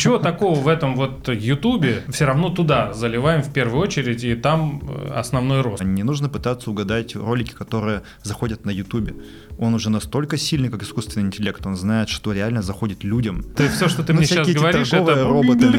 Чего такого в этом вот Ютубе? Все равно туда заливаем в первую очередь, и там э, основной рост. Не нужно пытаться угадать ролики, которые заходят на Ютубе. Он уже настолько сильный, как искусственный интеллект. Он знает, что реально заходит людям. Ты все, что ты мне сейчас говоришь, это... роботы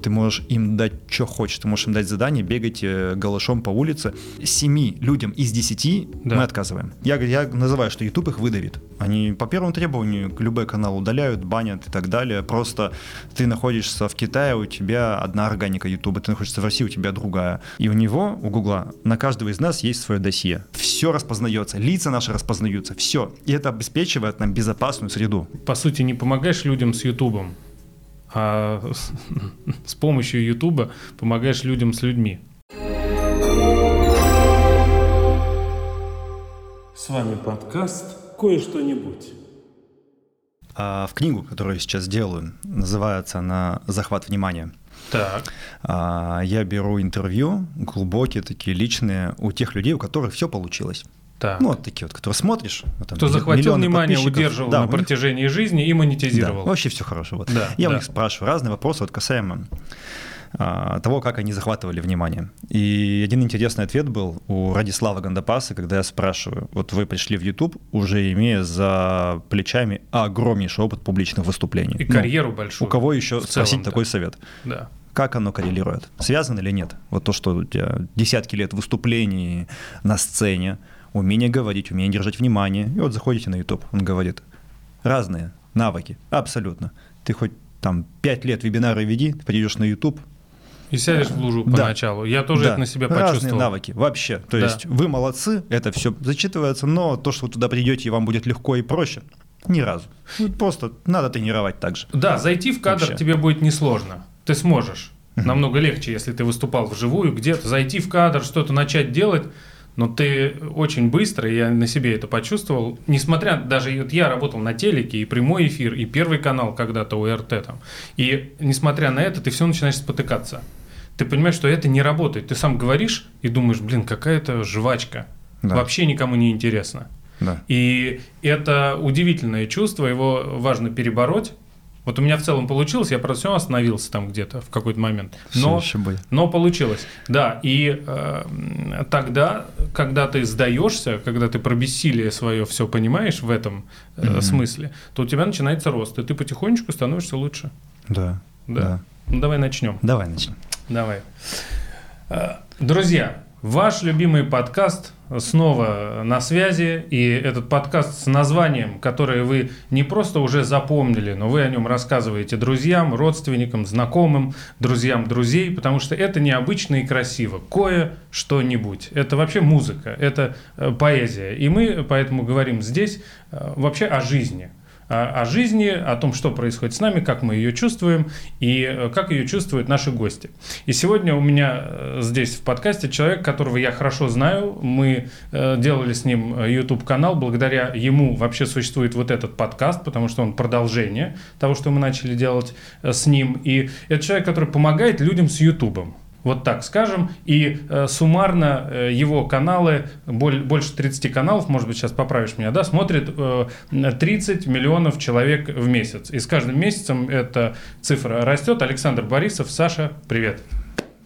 Ты можешь им дать, что хочешь. Ты можешь им дать задание, бегать э, голышом по улице. Семи людям из десяти мы отказываем. Я, я называю, что YouTube их выдавит. Они по первому требованию любой канал удаляют, банят и так далее. Просто ты находишься в Китае, у тебя одна органика YouTube, ты находишься в России, у тебя другая. И у него, у Гугла, на каждого из нас есть свое досье. Все распознается, лица наши распознаются, все. И это обеспечивает нам безопасную среду. По сути, не помогаешь людям с Ютубом, а с, с помощью Ютуба помогаешь людям с людьми. С вами подкаст «Кое-что-нибудь». А в книгу, которую я сейчас делаю, называется она «Захват внимания». Так, А, Я беру интервью, глубокие такие личные, у тех людей, у которых все получилось. так. Ну, вот такие вот, которые смотришь. вот там Кто захватил внимание, удерживал Да, на у них- протяжении жизни и монетизировал. Да, вообще все хорошо. Вот. Да, Я у да. них спрашиваю разные вопросы вот касаемо того, как они захватывали внимание. И один интересный ответ был у Радислава Гандапаса, когда я спрашиваю, вот вы пришли в YouTube, уже имея за плечами огромнейший опыт публичных выступлений. И Ну, карьеру большую. У кого еще спросить целом-то. такой совет? Да. Как оно коррелирует? Связано или нет? Вот то, что у тебя десятки лет выступлений на сцене, умение говорить, умение держать внимание. И вот заходите на YouTube, он говорит, разные навыки, абсолютно. Ты хоть там пять лет вебинары веди, ты придешь на YouTube. И сядешь в лужу Да. поначалу. Я тоже Да, это на себя Разные почувствовал. навыки, вообще. То Да. есть вы молодцы, это все зачитывается, но то, что вы туда придете и вам будет легко и проще, ни разу. Просто надо тренировать так же. Да, зайти в кадр Вообще. тебе будет несложно. Ты сможешь. Намного легче, если ты выступал вживую где-то, зайти в кадр, что-то начать делать. Но ты очень быстро, я на себе это почувствовал, несмотря, даже вот я работал на телеке, и прямой эфир, и первый канал когда-то у РТ там, и несмотря на это, ты все начинаешь спотыкаться. Ты понимаешь, что это не работает. Ты сам говоришь и думаешь, блин, какая-то жвачка. Да. Вообще никому не интересно. Да. И это удивительное чувство, его важно перебороть. Вот у меня в целом получилось, я просто все остановился там где-то в какой-то момент. Но, Всё ещё бы. но получилось. Да, и э, тогда, когда ты сдаешься, когда ты про бессилие свое все понимаешь в этом э, Мгм. смысле, то у тебя начинается рост, и ты потихонечку становишься лучше. Да. Да. да. Ну, давай начнем. Давай начнем. Давай. Э, Друзья, ваш любимый подкаст снова на связи. И этот подкаст с названием, которое вы не просто уже запомнили, но вы о нем рассказываете друзьям, родственникам, знакомым, друзьям друзей, потому что это необычно и красиво. Кое-что-нибудь. Это вообще музыка, это э, поэзия. И мы поэтому говорим здесь э, вообще о жизни о, жизни, о том, что происходит с нами, как мы ее чувствуем и э, как ее чувствуют наши гости. И сегодня у меня э, здесь в подкасте человек, которого я хорошо знаю. Мы э, делали с ним YouTube-канал. Благодаря ему вообще существует вот этот подкаст, потому что он продолжение того, что мы начали делать с ним. И это человек, который помогает людям с YouTube. Вот так скажем. И э, суммарно э, его каналы, боль- больше 30 каналов, может быть, сейчас поправишь меня, да, смотрит э, 30 миллионов человек в месяц. И с каждым месяцем эта цифра растет. Александр Борисов, Саша, привет.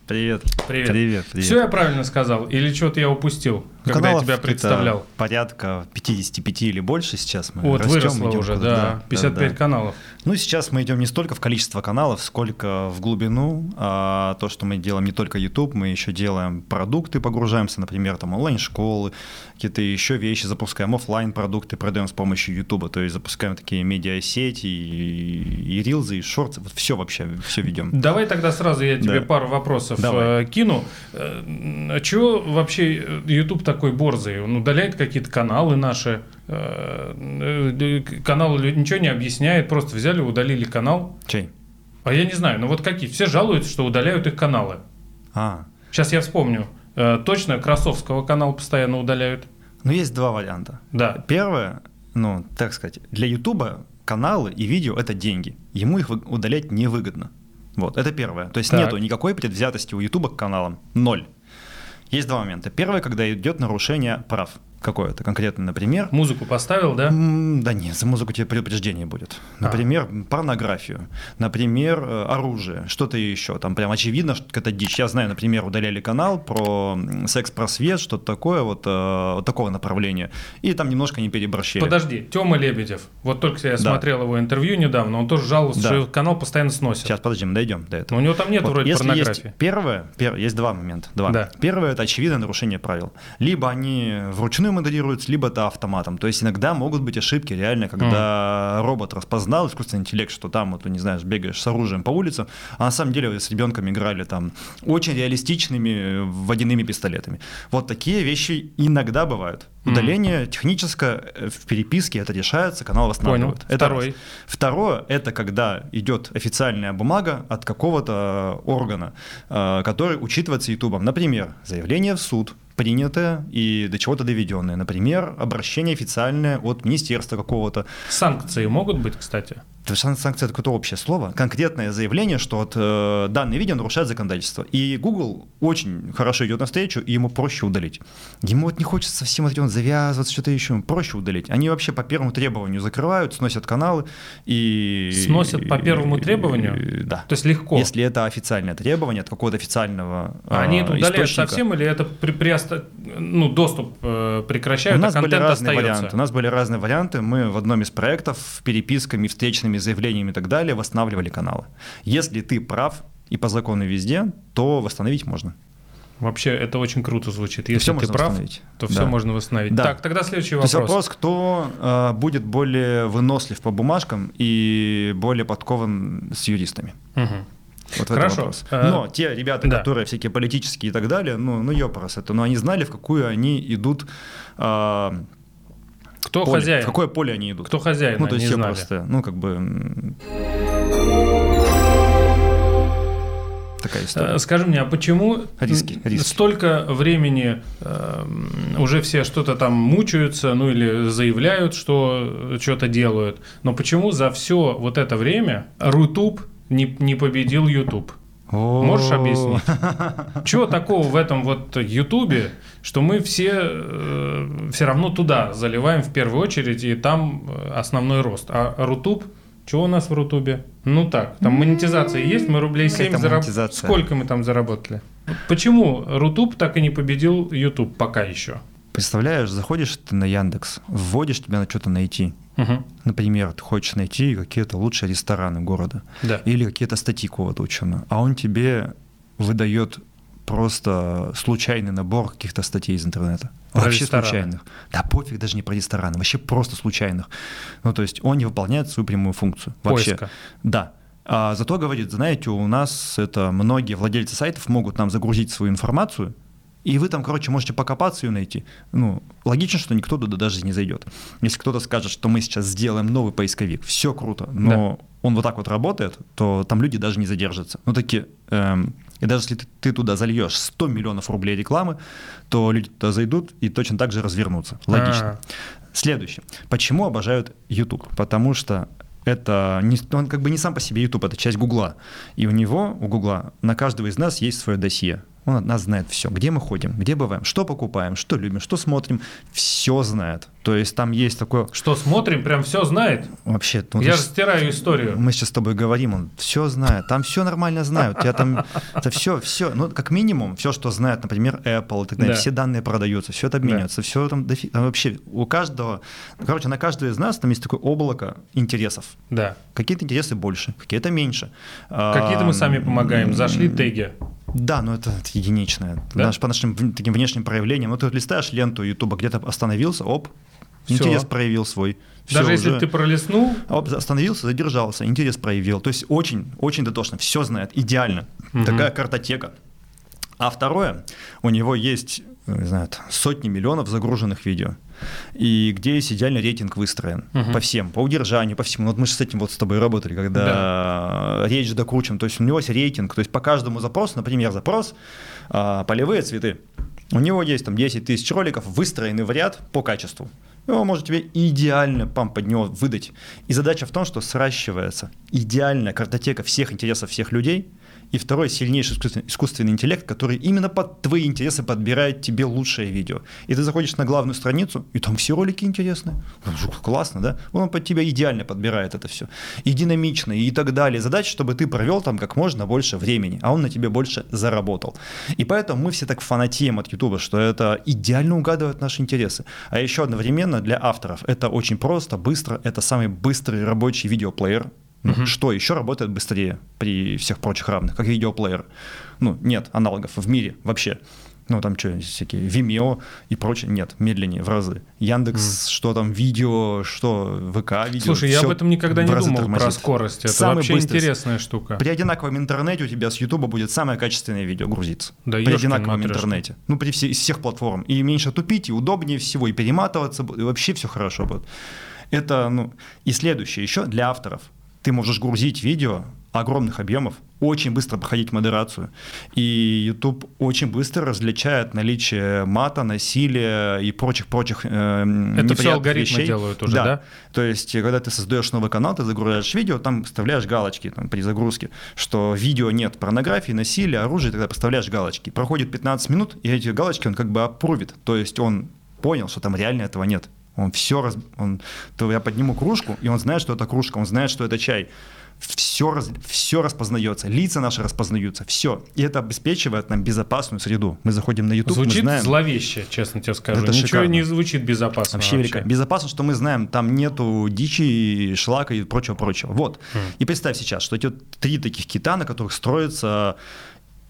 Привет. Привет. Привет. привет. Все я правильно сказал? Или что-то я упустил, когда я тебя представлял? Порядка 55 или больше сейчас мы Вот, растем, выросло идем уже, куда-то, да, 55 да. каналов. Ну, сейчас мы идем не столько в количество каналов, сколько в глубину. А, то, что мы делаем не только YouTube, мы еще делаем продукты, погружаемся, например, там онлайн-школы, какие-то еще вещи, запускаем офлайн продукты продаем с помощью YouTube, то есть запускаем такие медиасети и, и рилзы, и шорты, вот все вообще, все ведем. Давай тогда сразу я тебе Да. пару вопросов Давай. э, кину. Э, а чего вообще э, YouTube такой борзый? Он удаляет какие-то каналы наши, э, э, канал лю- ничего не объясняет, просто взяли, удалили канал. Чей? А я не знаю, ну вот какие? Все жалуются, что удаляют их каналы. А, Сейчас я вспомню. Э, точно, Красовского канал постоянно удаляют. ну есть два варианта. Да. Первое, ну, так сказать, для Ютуба каналы и видео – это деньги. Ему их удалять невыгодно. Вот, это первое. То есть Так. нету никакой предвзятости у Ютуба к каналам. Ноль. Есть два момента. Первое, когда идет нарушение прав. Какое-то конкретно, например. Музыку поставил, да? Да нет, за музыку тебе предупреждение будет. А. Например, а. порнографию, например, э, оружие, что-то еще. Там прям очевидно, что это дичь. Я знаю, например, удаляли канал про секс-просвет, что-то такое, вот, э, вот такого направления. И там немножко не переборщили. Подожди, Тёма Лебедев. Вот только я да. смотрел его интервью недавно, он тоже жаловался, да. что канал постоянно сносит. Сейчас, подожди, мы дойдем до этого. Но у него там нет вот, вроде если порнографии. Есть первое, первое, есть два момента. Два. Да. Первое – это очевидное нарушение правил. Либо они вручную моделируются, либо это автоматом. То есть иногда могут быть ошибки реально, когда mm. робот распознал, искусственный интеллект, что там, вот, не знаешь, бегаешь с оружием по улице, а на самом деле с ребенком играли там очень реалистичными водяными пистолетами. Вот такие вещи иногда бывают. Удаление mm. техническое э, в переписке это решается, канал восстанавливает. Понял. Это Второй. Раз. Второе – это когда идет официальная бумага от какого-то органа, э, который учитывается Ютубом. Например, заявление в суд, принятое и до чего-то доведенное. Например, обращение официальное от министерства какого-то. Санкции могут быть, кстати? Санкция – это какое-то общее слово. Конкретное заявление, что вот, э, данное видео нарушает законодательство. И Google очень хорошо идет навстречу, и ему проще удалить. Ему вот не хочется совсем вот, вот завязываться, что-то еще. Проще удалить. Они вообще по первому требованию закрывают, сносят каналы и... Сносят по первому требованию? Да. То есть легко? Если это официальное требование от какого-то официального А они это удаляют источника. совсем или это при, при, ну, доступ э, прекращают, У нас а были разные остается? варианты. У нас были разные варианты. Мы в одном из проектов переписками, встречными заявлениями и так далее восстанавливали каналы. Если ты прав и по закону везде, то восстановить можно. Вообще это очень круто звучит. Если все ты прав, то все да. можно восстановить. Да. Так, тогда следующий вопрос. То есть вопрос, кто э, будет более вынослив по бумажкам и более подкован с юристами. Угу. Вот Хорошо. вопрос. А, Но те ребята, да. которые всякие политические и так далее, ну, ну ёпрос это, но они знали, в какую они идут э, кто поле, хозяин? В какое поле они идут? Кто хозяин? Ну, то есть все знали. просто, ну, как бы такая история. Э, скажи мне, а почему риски, риски. столько времени э, уже все что-то там мучаются, ну или заявляют, что что-то делают, но почему за все вот это время Рутуб не, не победил YouTube? Можешь объяснить? Чего такого в этом вот Ютубе, что мы все э, все равно туда заливаем в первую очередь, и там э, основной рост. А Рутуб чего у нас в Рутубе? Ну так, там монетизация есть, мы рублей 7 заработали. Сколько мы там заработали? Почему Рутуб так и не победил YouTube пока еще? Представляешь, заходишь ты на Яндекс, вводишь, тебя на что-то найти. Угу. Например, ты хочешь найти какие-то лучшие рестораны города да. или какие-то статьи кого-то ученого, а он тебе выдает просто случайный набор каких-то статей из интернета. Про вообще рестораны. случайных. Да пофиг даже не про рестораны, вообще просто случайных. Ну, то есть он не выполняет свою прямую функцию. Вообще. Поиска. Да. А зато говорит, знаете, у нас это многие владельцы сайтов могут нам загрузить свою информацию, и вы там, короче, можете покопаться и найти. Ну, логично, что никто туда даже не зайдет. Если кто-то скажет, что мы сейчас сделаем новый поисковик, все круто, но да. он вот так вот работает, то там люди даже не задержатся. Ну, такие, эм, и даже если ты, ты туда зальешь 100 миллионов рублей рекламы, то люди туда зайдут и точно так же развернутся. Логично. А-а-а. Следующее. Почему обожают YouTube? Потому что это не, он как бы не сам по себе YouTube, это часть Гугла. И у него, у Гугла, на каждого из нас есть свое досье. Он от нас знает все, где мы ходим, где бываем, что покупаем, что любим, что смотрим, все знает. То есть там есть такое... Что смотрим, прям все знает? Вообще. Ну, Я же стираю историю. Мы сейчас с тобой говорим, он все знает, там все нормально знают, тебя там, это все, все, ну как минимум все, что знает, например, Apple так далее, да. все данные продаются, все это обменивается, да. все там, там вообще у каждого, короче, на каждого из нас там есть такое облако интересов. Да. Какие-то интересы больше, какие-то меньше. Какие-то мы сами помогаем, зашли теги. Да, но это, это единичное. Да? Наш, по нашим таким внешним проявлениям. Вот ты листаешь ленту Ютуба, где-то остановился, оп, Все. интерес проявил свой. Все Даже уже. если ты пролистнул? Оп, остановился, задержался, интерес проявил. То есть очень, очень дотошно, все знает, идеально. Угу. Такая картотека. А второе, у него есть, не знаю, сотни миллионов загруженных видео и где есть идеальный рейтинг выстроен угу. по всем, по удержанию, по всему. Вот мы же с этим вот с тобой работали, когда да. речь докручиваем. То есть у него есть рейтинг, то есть по каждому запросу, например, запрос а, полевые цветы. У него есть там 10 тысяч роликов, выстроены в ряд по качеству. И он может тебе идеально пам под него выдать. И задача в том, что сращивается идеальная картотека всех интересов всех людей И второй сильнейший искусственный, искусственный интеллект, который именно под твои интересы подбирает тебе лучшее видео. И ты заходишь на главную страницу, и там все ролики интересные. Ну, классно, да? Он под тебя идеально подбирает это все. И динамично, и так далее. Задача, чтобы ты провел там как можно больше времени, а он на тебе больше заработал. И поэтому мы все так фанатеем от YouTube, что это идеально угадывает наши интересы. А еще одновременно для авторов это очень просто, быстро, это самый быстрый рабочий видеоплеер, Uh-huh. Что еще работает быстрее при всех прочих равных, как видеоплеер? Ну, нет аналогов в мире вообще. Ну, там что, всякие Vimeo и прочее. Нет, медленнее в разы. Яндекс, mm. что там, видео, что ВК, видео. Слушай, я об этом никогда не думал тормозит. про скорость. Это Самый вообще быстрый. интересная штука. При одинаковом интернете у тебя с Ютуба будет самое качественное видео грузиться. Да, при одинаковом матрешка. интернете. Ну, при все, из всех платформ. И меньше тупить, и удобнее всего, и перематываться, и вообще все хорошо будет. Это, ну, и следующее еще для авторов – ты можешь грузить видео огромных объемов, очень быстро проходить модерацию. И YouTube очень быстро различает наличие мата, насилия и прочих-прочих э, Это все алгоритмы вещей. делают уже, да. да? То есть, когда ты создаешь новый канал, ты загружаешь видео, там вставляешь галочки там, при загрузке, что видео нет порнографии, насилия, оружия, тогда поставляешь галочки. Проходит 15 минут, и эти галочки он как бы опрувит. То есть он понял, что там реально этого нет. Он все, раз, он, то я подниму кружку, и он знает, что это кружка, он знает, что это чай. Все, раз, все распознается, лица наши распознаются, все. И это обеспечивает нам безопасную среду. Мы заходим на YouTube, Звучит мы знаем... зловеще, честно тебе скажу. Это Ничего шикарно. не звучит безопасно вообще. вообще. Безопасно, что мы знаем, там нету дичи, шлака и прочего-прочего. Вот. Mm. И представь сейчас, что эти три таких кита, на которых строится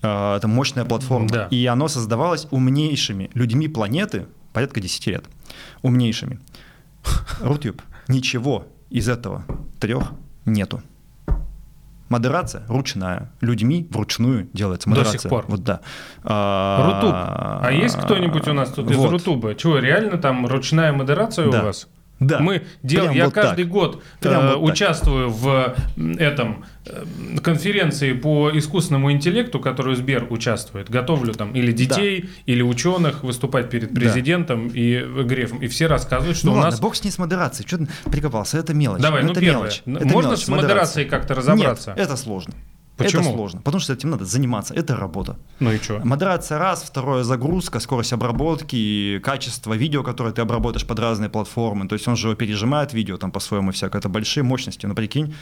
э, это мощная платформа. Да. И оно создавалось умнейшими людьми планеты порядка 10 лет умнейшими. Рутюб. Ничего из этого трех нету. Модерация ручная. Людьми вручную делается модерация. До сих пор. Вот да. Рутуб. А есть кто-нибудь у нас тут вот. из Рутуба? Чего, реально там ручная модерация да. у вас? Да. Мы дел... Я вот каждый так. год э, вот участвую в этом э, конференции по искусственному интеллекту, которую Сбер участвует. Готовлю там или детей, да. или ученых выступать перед президентом да. и Грефом. И все рассказывают, что ну у ладно, нас... бог с ней с модерацией. Что ты прикопался? Это мелочь. Давай, ну, это первое. Мелочь. Это Можно мелочь, с модерацией как-то разобраться? Нет, это сложно. Почему? Это сложно, потому что этим надо заниматься, это работа. Ну и что? Модерация раз, второе загрузка, скорость обработки, качество видео, которое ты обработаешь под разные платформы. То есть он же его пережимает видео там по-своему всякое. Это большие мощности. Но прикинь,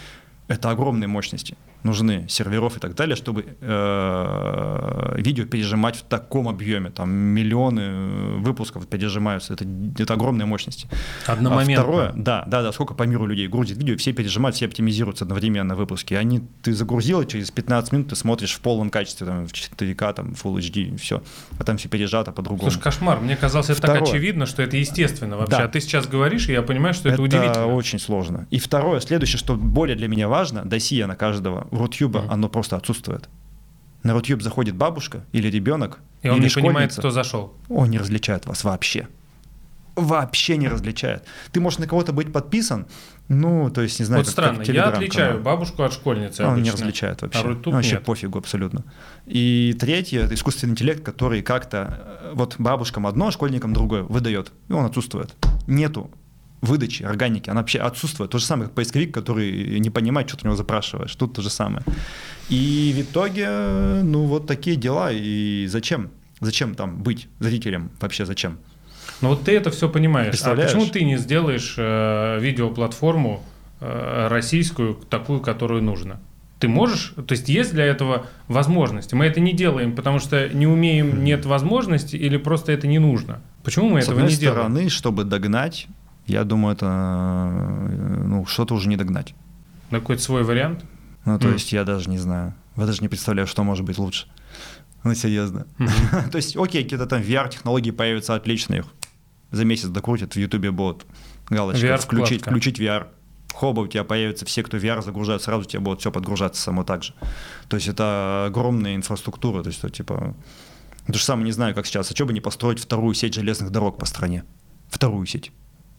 это огромные мощности нужны серверов и так далее, чтобы э, видео пережимать в таком объеме. Там миллионы выпусков пережимаются. Это, это огромные мощности. Одномоментно. А второе, да, да, да, сколько по миру людей грузит видео, все пережимают, все оптимизируются одновременно выпуски. Они, ты загрузил, и через 15 минут ты смотришь в полном качестве, там, в 4К, там, Full HD, все. А там все пережато по-другому. Слушай, кошмар. Мне казалось, это второе. так очевидно, что это естественно вообще. Да. А ты сейчас говоришь, и я понимаю, что это, это удивительно. Это очень сложно. И второе, следующее, что более для меня важно, досье на каждого Рутюба, mm-hmm. оно просто отсутствует. На Рутюб заходит бабушка или ребенок, и он не понимает, кто зашел. Он не различает вас вообще. Вообще не различает. Ты можешь на кого-то быть подписан, ну, то есть, не знаю, вот странно, я отличаю бабушку от школьницы. Он обычно. не различает вообще. А ну, вообще нет. пофигу абсолютно. И третье это искусственный интеллект, который как-то э, вот бабушкам одно, а школьникам другое выдает. И он отсутствует. Нету выдачи органики, она вообще отсутствует. То же самое, как поисковик, который не понимает, что ты у него запрашиваешь. Тут то же самое. И в итоге, ну, вот такие дела. И зачем? Зачем там быть зрителем? Вообще зачем? Ну вот ты это все понимаешь. А почему ты не сделаешь э, видеоплатформу э, российскую, такую, которую нужно? Ты можешь, то есть есть для этого возможности. Мы это не делаем, потому что не умеем, нет возможности или просто это не нужно. Почему мы С этого не делаем? С одной стороны, чтобы догнать я думаю, это э, ну, что-то уже не догнать. На какой-то свой вариант? Ну, то mm. есть я даже не знаю. Я даже не представляю, что может быть лучше. Ну, серьезно. Mm-hmm. то есть, окей, какие-то там VR-технологии появятся отличные. За месяц докрутят, в Ютубе будут галочка включить, включить VR. Хоба у тебя появится, все, кто VR загружают, сразу у тебя будет все подгружаться само так же. То есть это огромная инфраструктура. То есть, это, типа, то же самое не знаю, как сейчас. А что бы не построить вторую сеть железных дорог по стране? Вторую сеть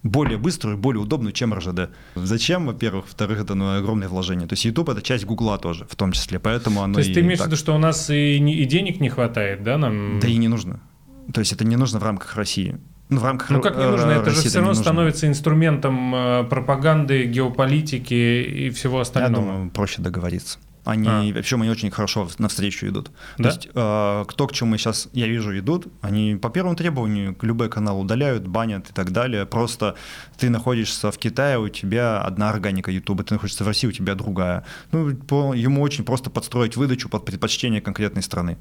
более быструю, более удобную, чем РЖД. Зачем, во-первых? Во-вторых, это ну, огромное вложение. То есть YouTube это часть Гугла тоже, в том числе, поэтому оно То есть ты имеешь в виду, что у нас и, и денег не хватает, да, нам? Да и не нужно. То есть это не нужно в рамках России. Ну, в рамках ну как не нужно? Это же все равно становится инструментом э, пропаганды, геополитики и всего остального. Я думаю, проще договориться. Они, А. причем они очень хорошо навстречу идут. Да? То есть э, кто к чему сейчас, я вижу, идут, они по первому требованию любой канал удаляют, банят и так далее. Просто ты находишься в Китае, у тебя одна органика Ютуба, ты находишься в России, у тебя другая. Ну, по- ему очень просто подстроить выдачу под предпочтение конкретной страны.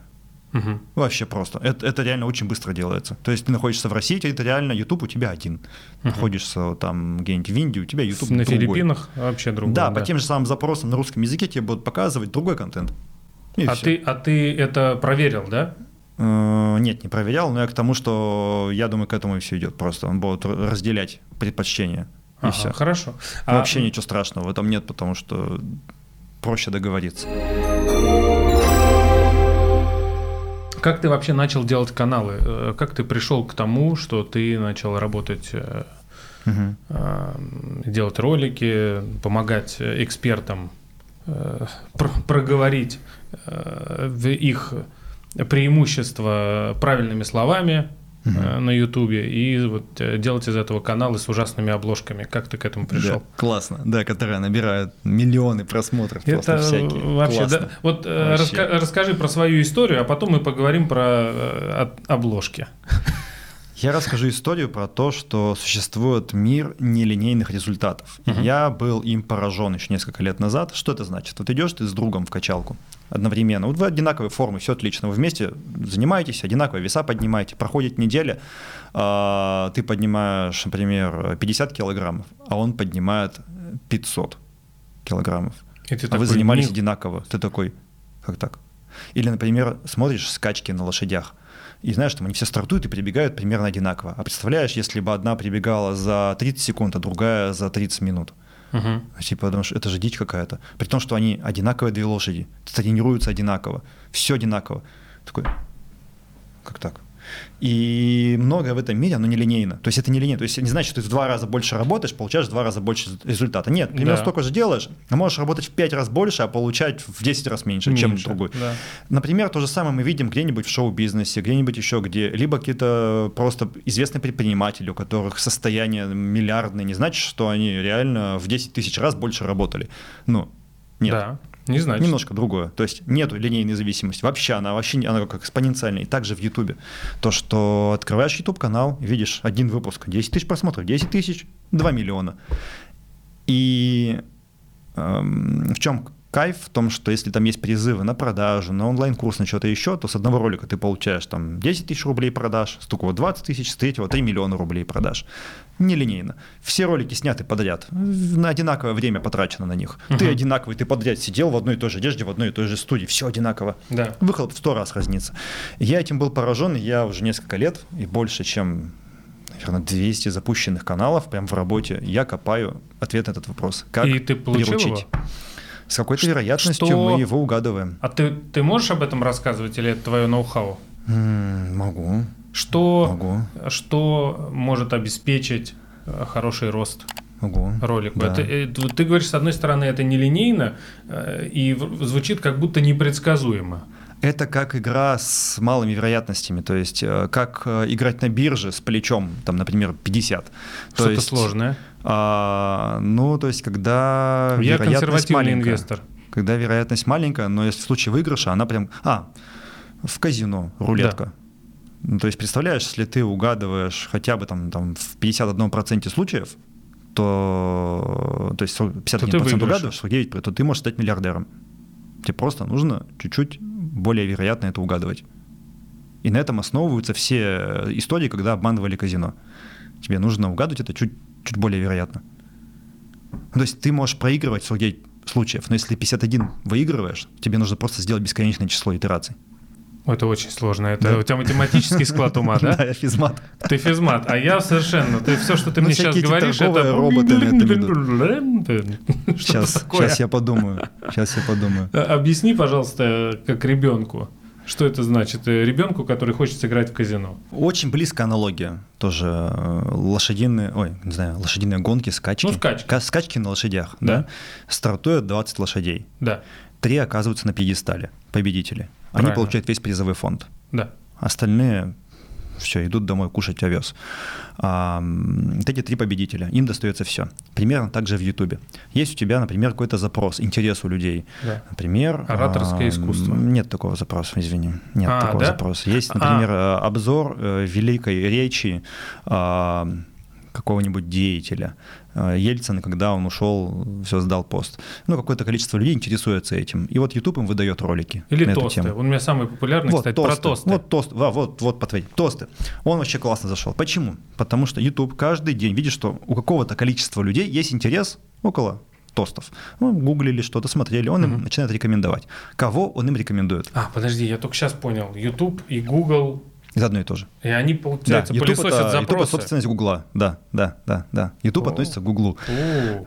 Мгм. Вообще просто. Это, это реально очень быстро делается. То есть ты находишься в России, территориально YouTube у тебя один. Находишься там где-нибудь в Индии, у тебя YouTube На другой. Филиппинах вообще другое. Да, по тем же самым запросам на русском языке тебе будут показывать другой контент. И А всё. ты, а ты это проверил, да? Э, Нет, не проверял, но я к тому, что я думаю, к этому и все идет. Просто он будет разделять предпочтения. И Ага, все. Хорошо. А- Вообще ничего страшного в этом нет, потому что проще договориться. Как ты вообще начал делать каналы? Э, Как ты пришел к тому, что ты начал работать, э, делать ролики, помогать экспертам про- проговорить их преимущества правильными словами э, на Ютубе и вот э, делать из этого каналы с ужасными обложками? Как ты к этому пришел? Да, классно, да, которые набирают миллионы просмотров Это всякие. вообще, Классно. да. Вот э, Вообще. раска- расскажи про свою историю, а потом мы поговорим про обложки. Я расскажу историю про то, что существует мир нелинейных результатов. Мгм. Я был им поражен еще несколько лет назад. Что это значит? Вот идешь ты с другом в качалку одновременно. Вот вы одинаковой формы, все отлично. Вы вместе занимаетесь, одинаковые веса поднимаете. Проходит неделя, а, ты поднимаешь, например, 50 килограммов, а он поднимает 500 килограммов. И а такой, вы занимались «Нил». одинаково. Ты такой, как так? Или, например, смотришь скачки на лошадях, и знаешь, там они все стартуют и прибегают примерно одинаково. А представляешь, если бы одна прибегала за 30 секунд, а другая за 30 минут? Мгм. Типа, потому что это же дичь какая-то. При том, что они одинаковые две лошади, тренируются одинаково, все одинаково. Такой, как так? И многое в этом мире, оно нелинейно. То есть это нелинейно. То есть не значит, что ты в два раза больше работаешь, получаешь в два раза больше результата. Нет, примерно Да. столько же делаешь, а можешь работать в пять раз больше, а получать в 10 раз меньше, чем Меньше, другой. да. Например, то же самое мы видим где-нибудь в шоу-бизнесе, где-нибудь еще где, либо какие-то просто известные предприниматели, у которых состояние миллиардное, не значит, что они реально в 10 тысяч раз больше работали. Ну, нет. Да. Не знаю. Немножко другое. То есть нету линейной зависимости. Вообще она вообще она как экспоненциальная. И также в Ютубе. То, что открываешь YouTube канал, видишь один выпуск, 10 тысяч просмотров, 10 тысяч, 2 миллиона. И эм, в чем кайф в том, что если там есть призывы на продажу, на онлайн-курс, на что-то еще, то с одного ролика ты получаешь там 10 тысяч рублей продаж, с другого 20 тысяч, с третьего 3 миллиона рублей продаж. Нелинейно. Все ролики сняты подряд, на одинаковое время потрачено на них. Ты Мгм. одинаковый, ты подряд сидел в одной и той же одежде, в одной и той же студии, все одинаково. Да. Выхлоп в сто раз разнится. Я этим был поражен, я уже несколько лет, и больше, чем, наверное, 200 запущенных каналов прям в работе, я копаю ответ на этот вопрос. Как И ты получил приручить? его? С какой-то вероятностью что- мы его угадываем. А ты, ты можешь об этом рассказывать или это твое ноу-хау? Могу, Что, могу, что может обеспечить э, хороший рост могу. ролику? Да. Это, э, ты говоришь, с одной стороны, это нелинейно э, и звучит как будто непредсказуемо. Это как игра с малыми вероятностями, то есть как играть на бирже с плечом, там, например, 50. То Что-то есть, сложное. А, ну, то есть когда Я вероятность консервативный маленькая. инвестор. Когда вероятность маленькая, но если в случае выигрыша, она прям... А, в казино рулетка. Ну, то есть представляешь, если ты угадываешь хотя бы там, там в 51% случаев, то, то есть 51% выиграешь. угадываешь, 49%, то ты можешь стать миллиардером. Тебе просто нужно чуть-чуть более вероятно это угадывать. И на этом основываются все истории, когда обманывали казино. Тебе нужно угадывать это чуть, чуть более вероятно. Ну, То есть ты можешь проигрывать 49 случаев, но если 51 выигрываешь, тебе нужно просто сделать бесконечное число итераций. Это очень сложно. Это Да. у тебя математический склад ума, да? я физмат. Ты физмат, а я совершенно. Ты все, что ты Ну, мне сейчас говоришь, это роботы Сейчас, сейчас я подумаю. Сейчас я подумаю. Объясни, пожалуйста, как ребенку. Что это значит? Э, Ребенку, который хочет сыграть в казино. Очень близкая аналогия. Тоже э, лошадиные, ой, не знаю, лошадиные гонки, скачки. Ну, скачки. Ка- Скачки на лошадях, Да. да. Стартует 20 лошадей. Да, Три оказываются на пьедестале, победители. Они Правильно. получают весь призовой фонд. да. Остальные все, идут домой кушать овес. А, вот эти три победителя, им достается все. Примерно так же в Ютубе. Есть у тебя, например, какой-то запрос, интерес у людей. Да. Например... Ораторское а, искусство. Нет такого запроса, извини. Нет А, такого да? запроса. Есть, А. например, э, обзор э, великой речи а, какого-нибудь деятеля. Э, Ельцин, когда он ушел, все сдал пост. Ну, какое-то количество людей интересуется этим. И вот YouTube им выдает ролики Или на эту тосты. тему. Он у меня самый популярный, Вот кстати, тосты. про тосты. Вот тост, да, вот, вот, посмотри, тосты. Он вообще классно зашел. Почему? Потому что YouTube каждый день видит, что у какого-то количества людей есть интерес около тостов. Ну, гуглили что-то, смотрели, он им Мгм. начинает рекомендовать. Кого он им рекомендует? А, подожди, я только сейчас понял. YouTube и Google, Из одно и то же. и они, получается, YouTube пылесосят это, YouTube это запросы. собственность Гугла. Да, да, да, да. YouTube О. относится к Гуглу.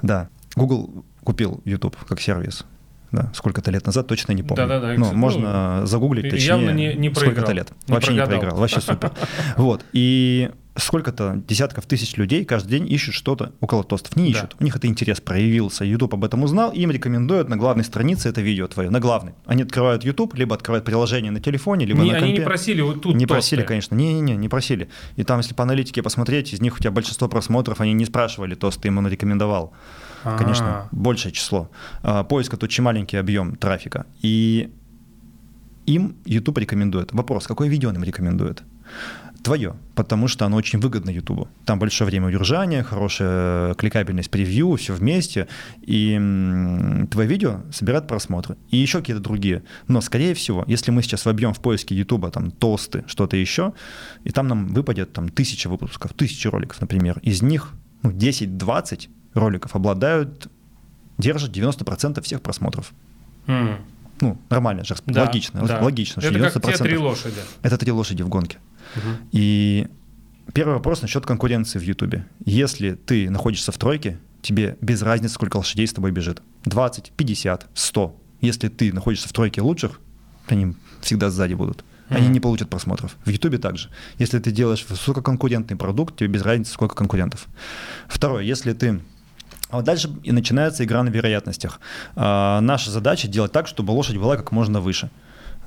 Да. Google купил YouTube как сервис. Да, сколько-то лет назад, точно не помню. Да-да-да, Но кстати, можно загуглить, и- точнее, явно не- не сколько-то лет. Не Вообще не прогадал. проиграл, вообще супер. Вот, и сколько-то десятков тысяч людей каждый день ищут что-то около тостов. Не Да. ищут, у них это интерес проявился, YouTube об этом узнал, им рекомендуют на главной странице это видео твое, на главной. Они открывают YouTube, либо открывают приложение на телефоне, либо Не- на они компе. не просили вот тут Не тосты. просили, конечно. Не-не-не, не просили. И там, если по аналитике посмотреть, из них у тебя большинство просмотров, они не спрашивали то, что ты ему рекомендовал. Конечно, А, большее число. А, Поиск это очень маленький объем трафика. И им YouTube рекомендует. Вопрос, какое видео он им рекомендует? Твое, потому что оно очень выгодно YouTube. Там большое время удержания, хорошая кликабельность превью, все вместе. И твое видео собирает просмотры. И еще какие-то другие. Но, скорее всего, если мы сейчас вобьем в поиске YouTube там тосты, что-то еще, и там нам выпадет там тысяча выпусков, тысячи роликов, например. Из них ну, 10-20 роликов обладают, держат 90% всех просмотров. м, Ну, нормально же, да, логично, да. логично, что Это как те 90%. три лошади. Это три лошади в гонке. Мгм. И первый вопрос насчет конкуренции в Ютубе. Если ты находишься в тройке, тебе без разницы, сколько лошадей с тобой бежит. 20, 50, 100. Если ты находишься в тройке лучших, они всегда сзади будут. Они Мгм. не получат просмотров. В Ютубе также. Если ты делаешь высококонкурентный продукт, тебе без разницы, сколько конкурентов. Второе, если ты а вот дальше и начинается игра на вероятностях. А, наша задача делать так, чтобы лошадь была как можно выше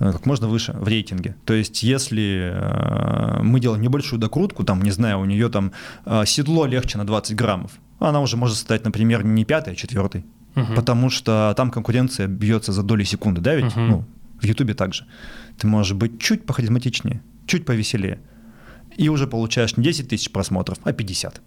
э, как можно выше в рейтинге. То есть, если э, мы делаем небольшую докрутку, там, не знаю, у нее там э, седло легче на 20 граммов, она уже может стать, например, не пятой, а четвертой. Мгм. Потому что там конкуренция бьется за доли секунды, да, ведь? Мгм. Ну, в Ютубе также. Ты можешь быть чуть похаризматичнее, чуть повеселее. И уже получаешь не 10 тысяч просмотров, а 50.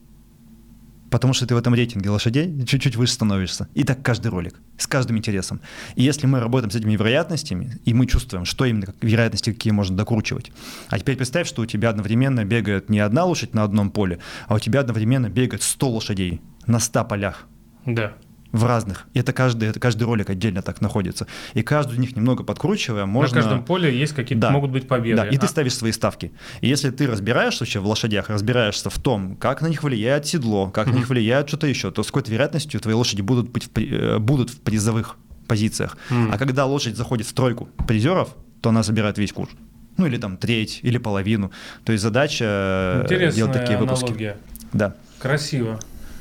Потому что ты в этом рейтинге лошадей чуть-чуть выше становишься. И так каждый ролик, с каждым интересом. И если мы работаем с этими вероятностями, и мы чувствуем, что именно как вероятности какие можно докручивать. А теперь представь, что у тебя одновременно бегает не одна лошадь на одном поле, а у тебя одновременно бегает 100 лошадей на 100 полях Да. В разных. И это каждый, это каждый ролик отдельно так находится. И каждый из них немного подкручивая, можно... На каждом поле есть какие-то, Да. могут быть победы. Да, и ты А, ставишь свои ставки. И если ты разбираешься вообще в лошадях, разбираешься в том, как на них влияет седло, как на них влияет что-то еще, то с какой-то вероятностью твои лошади будут, быть в э, будут в призовых позициях. А когда лошадь заходит в тройку призеров, то она забирает весь курс. Ну или там треть, или половину. То есть задача э, Интересная делать такие выпуски. аналогия. Да. Красиво.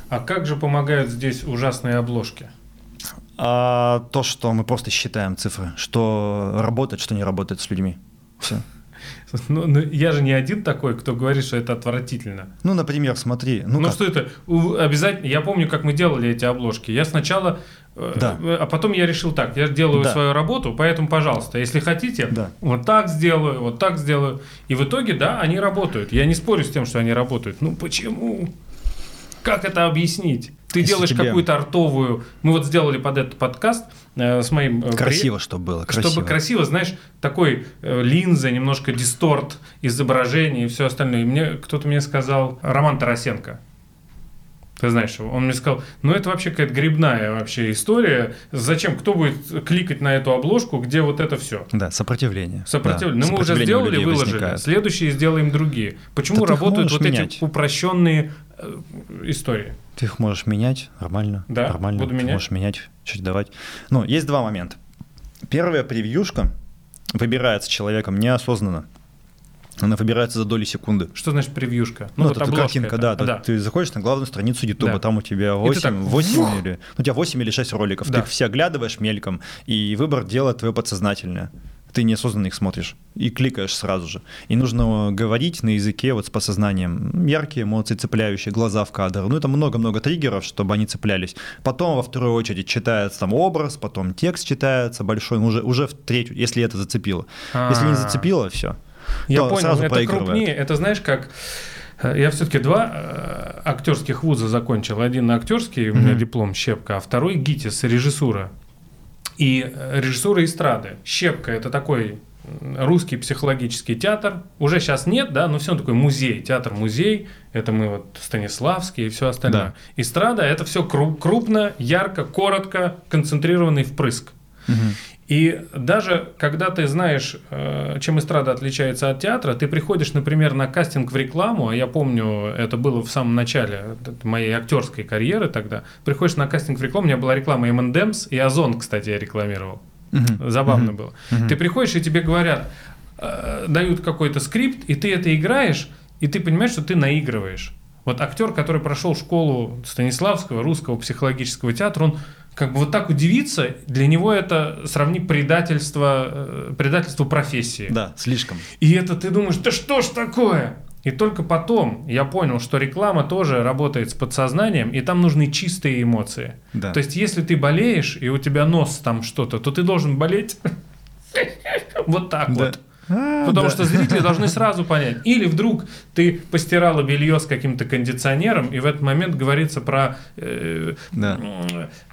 А как же помогают здесь ужасные обложки? А то, что мы просто считаем цифры, что работает, что не работает с людьми. Все. Ну, ну, я же не один такой, кто говорит, что это отвратительно. Ну, например, смотри, Ну, ну, как? что это? У- Обязательно. Я помню, как мы делали эти обложки. Я сначала, э, Да. э, а потом я решил так: я делаю Да. свою работу, поэтому, пожалуйста, если хотите, Да. вот так сделаю, вот так сделаю. И в итоге, да, они работают. Я не спорю с тем, что они работают. Ну почему? Как это объяснить? Ты Если делаешь тебе- какую-то артовую. Мы вот сделали под этот подкаст э, с моим э, при- красиво, чтобы было. Красиво. чтобы красиво, знаешь, такой э, линза, немножко дисторт изображения и все остальное. И мне кто-то мне сказал, Роман Тарасенко, ты знаешь он мне сказал, ну это вообще какая-то грибная вообще история. Зачем, кто будет кликать на эту обложку, где вот это все? Да, сопротивление. Сопротивление. Да, ну, мы уже сделали, выложили. возникает. Следующие сделаем другие. Почему Да работают вот менять. эти упрощенные истории? Ты их можешь менять нормально. Да, нормально. буду Ты менять. можешь менять, чередовать. Ну, есть два момента. Первая превьюшка выбирается человеком неосознанно. Она выбирается за доли секунды. Что значит превьюшка? Ну, вот это картинка, это. да, да. Ты заходишь на главную страницу YouTube, Да. там у тебя И ты 8, так, 8 вух! или, ну, у тебя 8 или 6 роликов. Да. Ты их все оглядываешь мельком, и выбор делает твое подсознательное. Ты неосознанно их смотришь и кликаешь сразу же. И нужно говорить на языке вот с подсознанием. Яркие эмоции, цепляющие, глаза в кадр. Ну, это много-много триггеров, чтобы они цеплялись. Потом во вторую очередь читается там образ, потом текст читается большой, уже, уже в третью, если это зацепило. А-а-а. Если не а. зацепило, все. Я понял, сразу это крупнее. Это знаешь, как э, я все-таки два э, актерских вуза закончил. Один актерский, у меня mm-hmm. диплом Щепка, а второй ГИТИС, режиссура. И э, режиссура эстрады. Щепка – это такой русский психологический театр. Уже сейчас нет, да, но все равно такой музей, театр-музей. Это мы вот Станиславский и все остальное. Да. Эстрада – это все крупно, ярко, коротко, концентрированный впрыск. Угу. И даже когда ты знаешь, э, чем эстрада отличается от театра, ты приходишь, например, на кастинг в рекламу, а я помню, это было в самом начале моей актерской карьеры тогда, приходишь на кастинг в рекламу, у меня была реклама M&M's, и Озон, кстати, я рекламировал. Угу. Забавно угу. было. Угу. Ты приходишь, и тебе говорят, э, дают какой-то скрипт, и ты это играешь, и ты понимаешь, что ты наигрываешь. Вот актер, который прошел школу Станиславского, русского психологического театра, он как бы вот так удивиться, для него это сравни предательство, э, предательство профессии. Да, слишком. И это ты думаешь, да что ж такое? И только потом я понял, что реклама тоже работает с подсознанием, и там нужны чистые эмоции. Да. То есть, если ты болеешь, и у тебя нос там что-то, то ты должен болеть вот так вот. А, Потому да. что зрители должны сразу понять. Или вдруг ты постирала белье с каким-то кондиционером, и в этот момент говорится про, э, да.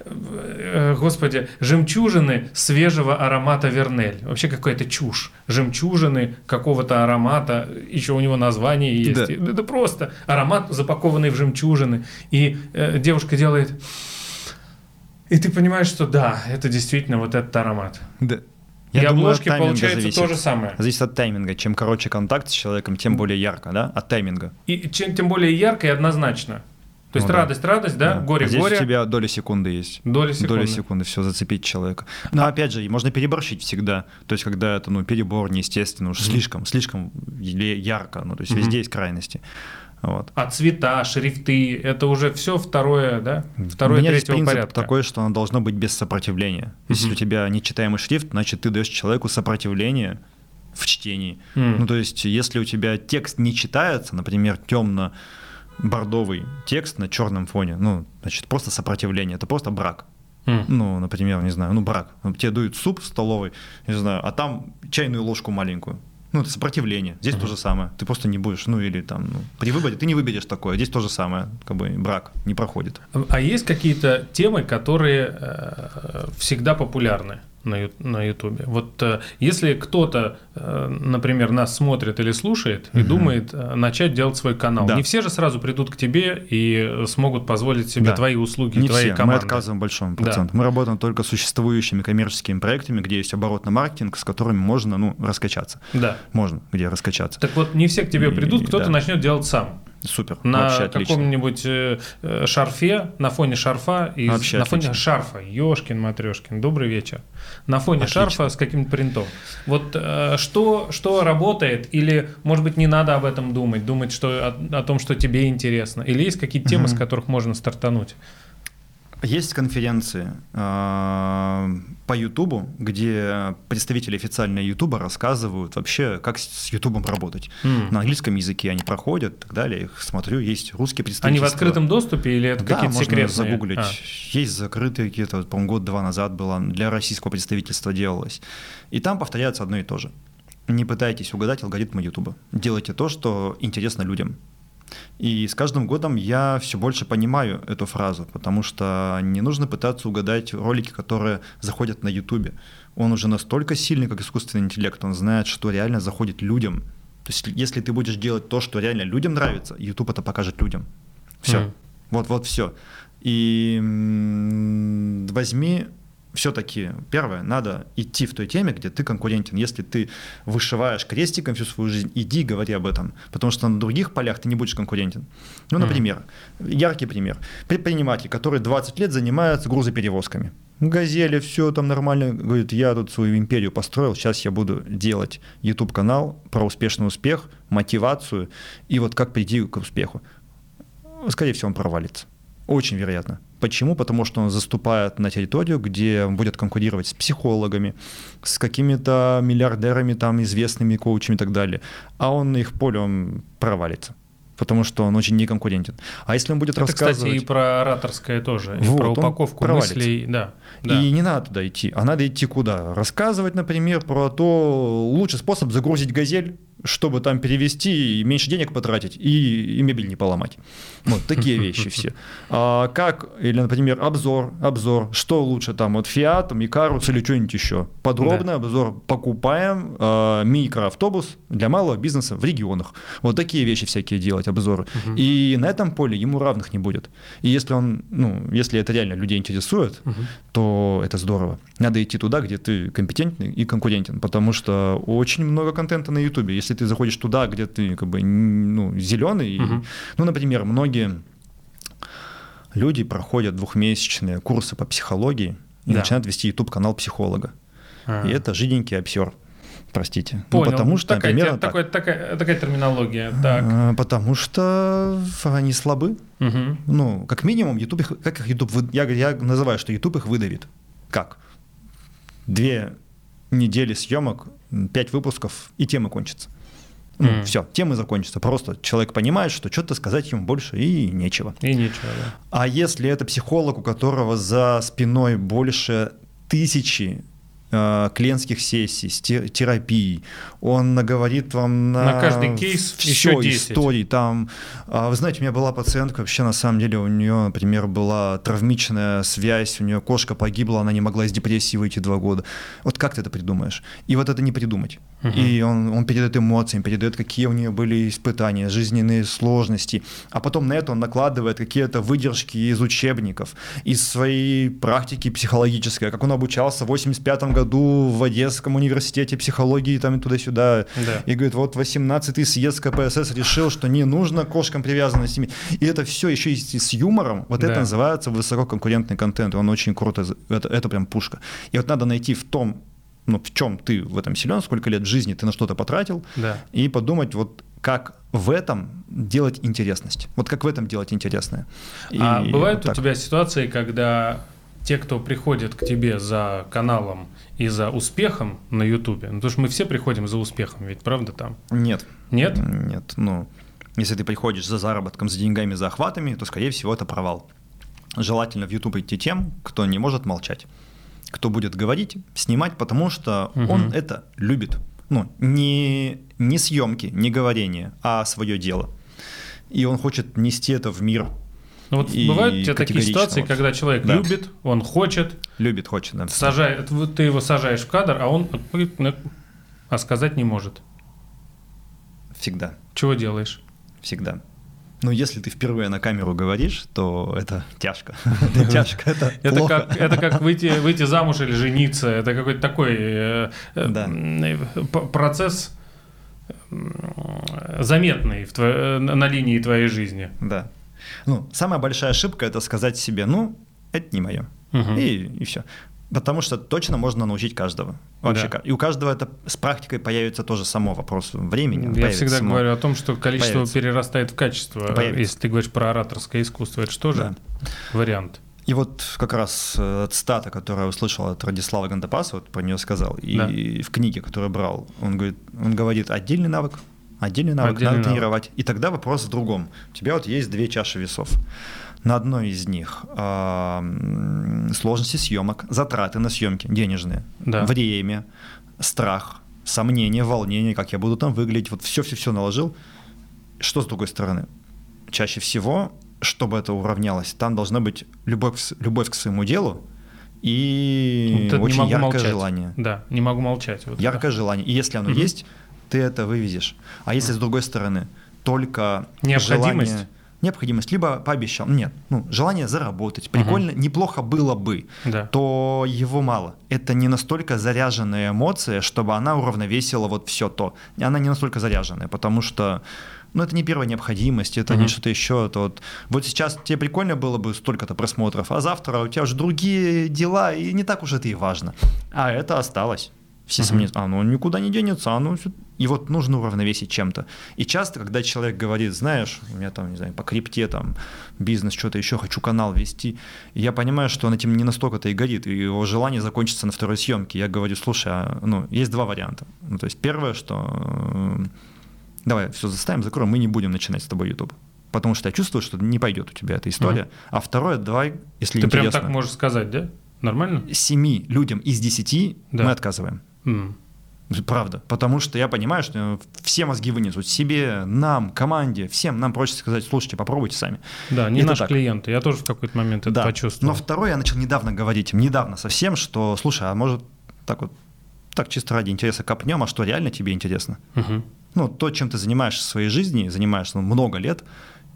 э, господи, жемчужины свежего аромата Вернель. Вообще какая-то чушь. Жемчужины какого-то аромата, еще у него название есть. Да. Это просто аромат, запакованный в жемчужины. И э, девушка делает... И ты понимаешь, что да, это действительно вот этот аромат. Да. Я и думаю, обложки получается зависит. то же самое. Зависит от тайминга. Чем короче контакт с человеком, тем более ярко, да? От тайминга. И чем тем более ярко и однозначно. То есть ну, радость, да. радость, да, да. горе, а здесь горе. у тебя доля секунды есть. Доля секунды. Доля секунды, все, зацепить человека. Но а... опять же, можно переборщить всегда. То есть, когда это, ну, перебор неестественно, уж mm-hmm. слишком, слишком ярко, ну, то есть, mm-hmm. везде есть крайности. Вот. А цвета, шрифты, это уже все второе, да? Второе, у меня третьего принцип порядка. такой, что оно должно быть без сопротивления. Mm-hmm. Если у тебя нечитаемый шрифт, значит, ты даешь человеку сопротивление в чтении. Mm. Ну, то есть, если у тебя текст не читается, например, темно бордовый текст на черном фоне, ну, значит, просто сопротивление, это просто брак. Mm. Ну, например, не знаю, ну, брак. Тебе дают суп в столовой, не знаю, а там чайную ложку маленькую. Ну, это сопротивление. Здесь uh-huh. то же самое. Ты просто не будешь, ну или там, ну, при выборе ты не выберешь такое. Здесь то же самое, как бы брак не проходит. А есть какие-то темы, которые э, всегда популярны? На, Ютубе. Вот э, если кто-то, э, например, нас смотрит или слушает и угу. думает э, начать делать свой канал, да. не все же сразу придут к тебе и смогут позволить себе да. твои услуги, не твои все. команды. Мы отказываем большому проценту. Да. Мы работаем только с существующими коммерческими проектами, где есть оборотный маркетинг, с которыми можно ну, раскачаться. Да. Можно, где раскачаться. Так вот, не все к тебе придут, кто-то да. начнет делать сам. Супер. На каком-нибудь э, шарфе, на фоне шарфа, из, вообще на фоне шарфа, Ёшкин, Матрешкин, добрый вечер. На фоне отлично. шарфа с каким-то принтом. Вот э, что, что работает, или, может быть, не надо об этом думать, думать что, о, о том, что тебе интересно, или есть какие-то темы, угу. с которых можно стартануть? Есть конференции э, по Ютубу, где представители официальной Ютуба рассказывают вообще, как с Ютубом работать. Mm. На английском языке они проходят и так далее. Их смотрю, есть русские представители. Они в открытом доступе или это да, какие-то можно секретные? загуглить. А. Есть закрытые какие-то, по-моему, год-два назад было, для российского представительства делалось. И там повторяется одно и то же. Не пытайтесь угадать алгоритмы Ютуба. Делайте то, что интересно людям. И с каждым годом я все больше понимаю эту фразу, потому что не нужно пытаться угадать ролики, которые заходят на YouTube. Он уже настолько сильный, как искусственный интеллект, он знает, что реально заходит людям. То есть если ты будешь делать то, что реально людям нравится, YouTube это покажет людям. Все. Mm. Вот, вот все. И возьми все-таки, первое, надо идти в той теме, где ты конкурентен. Если ты вышиваешь крестиком всю свою жизнь, иди говори об этом, потому что на других полях ты не будешь конкурентен. Ну, например, mm. яркий пример. Предприниматель, который 20 лет занимается грузоперевозками. Газели, все там нормально. Говорит, я тут свою империю построил, сейчас я буду делать YouTube-канал про успешный успех, мотивацию и вот как прийти к успеху. Скорее всего, он провалится. Очень вероятно. Почему? Потому что он заступает на территорию, где он будет конкурировать с психологами, с какими-то миллиардерами, там, известными коучами и так далее. А он их поле он провалится потому что он очень неконкурентен. А если он будет Это, рассказывать... кстати, и про ораторское тоже, Вот, и про упаковку провалится. мыслей. Да, да. И не надо туда идти, а надо идти куда? Рассказывать, например, про то, лучший способ загрузить газель, чтобы там перевести и меньше денег потратить, и, и мебель не поломать. Вот такие вещи все. А как, или, например, обзор, обзор, что лучше там, вот Fiat, Икарус или что-нибудь еще. Подробный обзор. Покупаем э, микроавтобус для малого бизнеса в регионах. Вот такие вещи всякие делать, обзоры. И на этом поле ему равных не будет. И если он, ну, если это реально людей интересует, то это здорово. Надо идти туда, где ты компетентный и конкурентен, потому что очень много контента на Ютубе. Если ты заходишь туда, где ты как бы ну, зеленый, Мгм. ну, например, многие люди проходят двухмесячные курсы по психологии и Да. начинают вести YouTube канал психолога. А. И это жиденький обсер. Простите. Понял. Ну, потому что такая, примерно так. такой- такая, такая терминология. Так. А, Потому что они слабы. Мгм. Ну, как минимум, YouTube их, как их YouTube, вы- я, я называю, что YouTube их выдавит. Как? Две недели съемок, пять выпусков, и тема кончится. Ну, Мгм. все, темы закончатся. Просто человек понимает, что что-то сказать ему больше и нечего. И ничего, да. А если это психолог, у которого за спиной больше тысячи э, клиентских сессий, с те- терапией, он наговорит вам на, На каждый кейс всё еще 10. историй. Там, а, вы знаете, у меня была пациентка, вообще на самом деле у нее, например, была травмичная связь, у нее кошка погибла, она не могла из депрессии выйти два года. Вот как ты это придумаешь? И вот это не придумать. Мгм. И он, он передает эмоциями, передает, какие у нее были испытания, жизненные сложности. А потом на это он накладывает какие-то выдержки из учебников, из своей практики психологической, как он обучался в 85 году в Одесском университете психологии там и туда-сюда. Да. И говорит, вот 18-й съезд КПСС решил, что не нужно кошкам привязанностями. И это все еще и с юмором. Вот Да. это называется высококонкурентный контент. Он очень круто. Это, это прям пушка. И вот надо найти в том, ну, в чем ты в этом силен, сколько лет жизни ты на что-то потратил, Да. и подумать, вот как в этом делать интересность. Вот как в этом делать интересное. И а бывают вот у тебя ситуации, когда те, кто приходит к тебе за каналом и за успехом на Ютубе, ну, потому что мы все приходим за успехом, ведь правда там? Нет. Нет? Нет. Ну, если ты приходишь за заработком, за деньгами, за охватами, то, скорее всего, это провал. Желательно в YouTube идти тем, кто не может молчать. Кто будет говорить, снимать, потому что Мгм. он это любит. Ну, не, не съемки, не говорение, а свое дело. И он хочет нести это в мир. Ну, вот И бывают у тебя такие ситуации, вот. когда человек Да. любит, он хочет, Любит, хочет, да. сажает, ты его сажаешь в кадр, а он а сказать не может. Всегда. Чего делаешь? Всегда. Но если ты впервые на камеру говоришь, то это тяжко. Это тяжко, это Это как, это как выйти, выйти замуж или жениться. Это какой-то такой э, э, Да. процесс заметный в э, на линии твоей жизни. Да. Ну, самая большая ошибка это сказать себе, ну, это не мое. Мгм. И, все. Потому что точно можно научить каждого. Вообще, Да. и у каждого это с практикой появится тоже само вопрос времени. Я всегда само. говорю о том, что количество Появится. перерастает в качество. Появится. Если ты говоришь про ораторское искусство, это что же вариант? И вот как раз э, цитата, которую я услышал от Радислава Гандапаса, вот про нее сказал, и Да. в книге, которую брал, он говорит, он говорит отдельный навык, отдельный навык Отдельный надо навык. тренировать. И тогда вопрос в другом. У тебя вот есть две чаши весов. На одной из них м, сложности съемок, затраты на съемки денежные, Да. время, страх, сомнения, волнение, как я буду там выглядеть, вот все-все-все наложил. Что с другой стороны? Чаще всего, чтобы это уравнялось, там должна быть любовь, любовь к своему делу и Вот очень яркое молчать. желание. Да, не могу молчать. Вот, Яркое желание. И если оно Мгм. есть, ты это вывезешь. А если с другой стороны только Необходимость? желание- необходимость, либо пообещал, нет, ну, желание заработать, прикольно, неплохо было бы, Да. то его мало. Это не настолько заряженная эмоция, чтобы она уравновесила вот все то. Она не настолько заряженная, потому что ну, это не первая необходимость, это Мгм. не что-то еще. Это вот, вот сейчас тебе прикольно было бы столько-то просмотров, а завтра у тебя уже другие дела, и не так уж это и важно. А это осталось. Все Мгм. сомневаются, а ну никуда не денется, а ну всё». и вот нужно уравновесить чем-то. И часто, когда человек говорит, знаешь, у меня там, не знаю, по крипте там бизнес, что-то еще, хочу канал вести, я понимаю, что он этим не настолько-то и горит, и его желание закончится на второй съемке. Я говорю, слушай, а, ну, есть два варианта. Ну, то есть первое, что э, давай все заставим, закроем, мы не будем начинать с тобой YouTube. Потому что я чувствую, что не пойдет у тебя эта история. А второе, давай, если Ты прям интересно, так можешь сказать, да? Нормально? семи людям из десяти Да. мы отказываем. Правда. Потому что я понимаю, что все мозги вынесут. Себе, нам, команде, всем нам проще сказать, слушайте, попробуйте сами. Да, не Это наши так. клиенты. Я тоже в какой-то момент это Да. почувствовал. Но второе, я начал недавно говорить недавно совсем, что, слушай, а может так вот, так чисто ради интереса копнем, а что реально тебе интересно? Мгм. Ну, то, чем ты занимаешься в своей жизни, занимаешься ну, много лет,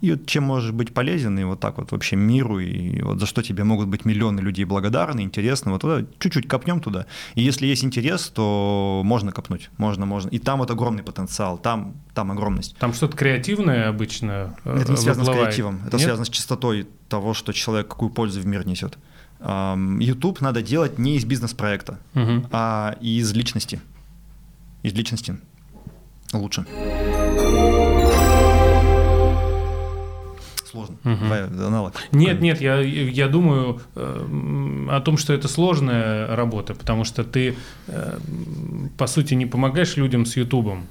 и вот чем можешь быть полезен, и вот так вот вообще миру, и вот за что тебе могут быть миллионы людей благодарны, интересно, вот туда чуть-чуть копнем туда. И если есть интерес, то можно копнуть, можно, можно. И там вот огромный потенциал, там, там огромность. Там что-то креативное обычно э, Это не связано с выплывает. креативом, это Нет? связано с чистотой того, что человек какую пользу в мир несет. YouTube надо делать не из бизнес-проекта, Мгм. а из личности. Из личности лучше. Сложно. Мгм. Давай аналог. Нет, нет, я, я думаю э, о том, что это сложная работа, потому что ты, э, по сути, не помогаешь людям с Ютубом,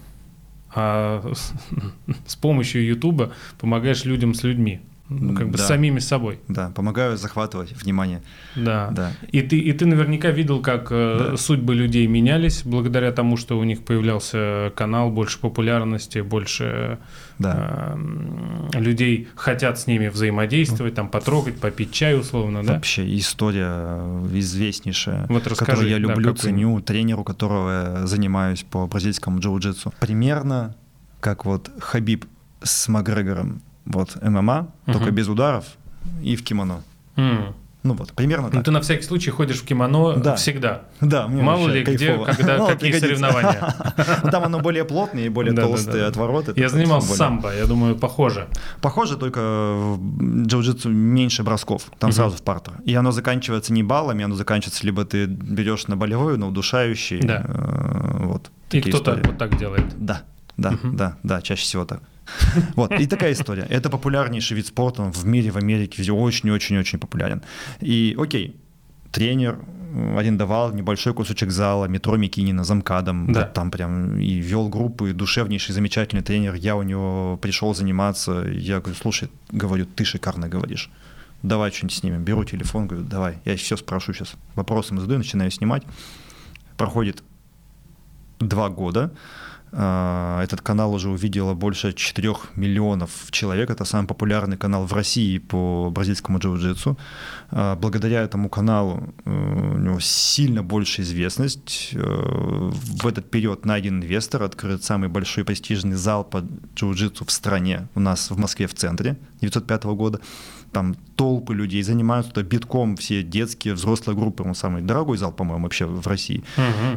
а с, с помощью Ютуба помогаешь людям с людьми, ну, как бы Да. с самими собой. Да, помогаю захватывать внимание. Да. Да. И ты, и ты наверняка видел, как э, Да. судьбы людей менялись благодаря тому, что у них появлялся канал, больше популярности, больше Да. эм, людей хотят с ними взаимодействовать, там потрогать, попить чай условно, да? Вообще история известнейшая, Вот расскажи, которую я да, люблю, какую? ценю, тренеру, которого я занимаюсь по бразильскому джиу-джитсу. Примерно как вот Хабиб с Макгрегором, вот ММА, только Мгм. без ударов и в кимоно. М. Ну вот, примерно Ну, так. ты на всякий случай ходишь в кимоно Да. всегда. Да, мне Мало ли где, кайфово. когда, Ну, какие пригодится. соревнования. Ну, Там оно более плотное и более толстые отвороты. Я занимался самбо, я думаю, похоже. Похоже, только в джиу-джитсу меньше бросков, там сразу в партер. И оно заканчивается не баллами, оно заканчивается либо ты берешь на болевой, на удушающий. Да. э, вот. И кто-то вот так делает. Да, да, да, да, чаще всего так. Вот, и такая история. Это популярнейший вид спорта в мире, в Америке, везде очень-очень-очень популярен. И, окей, тренер арендовал небольшой кусочек зала, метро Микинина, замкадом, Да. вот там прям и вел группы, душевнейший, замечательный тренер. Я у него пришел заниматься, я говорю, слушай, говорю, ты шикарно говоришь. Давай что-нибудь снимем. Беру телефон, говорю, давай, я все спрошу сейчас. Вопросы задаю, начинаю снимать. Проходит два года. А, Этот канал уже увидело больше 4 миллионов человек. Это самый популярный канал в России по бразильскому джиу-джитсу. А, Благодаря этому каналу э, у него сильно больше известность. Э, В этот период найден инвестор, открыт самый большой престижный зал по джиу-джитсу в стране у нас в Москве в центре 905 года. Там толпы людей занимаются, туда битком все детские, взрослые группы. Он самый дорогой зал, по-моему, вообще в России.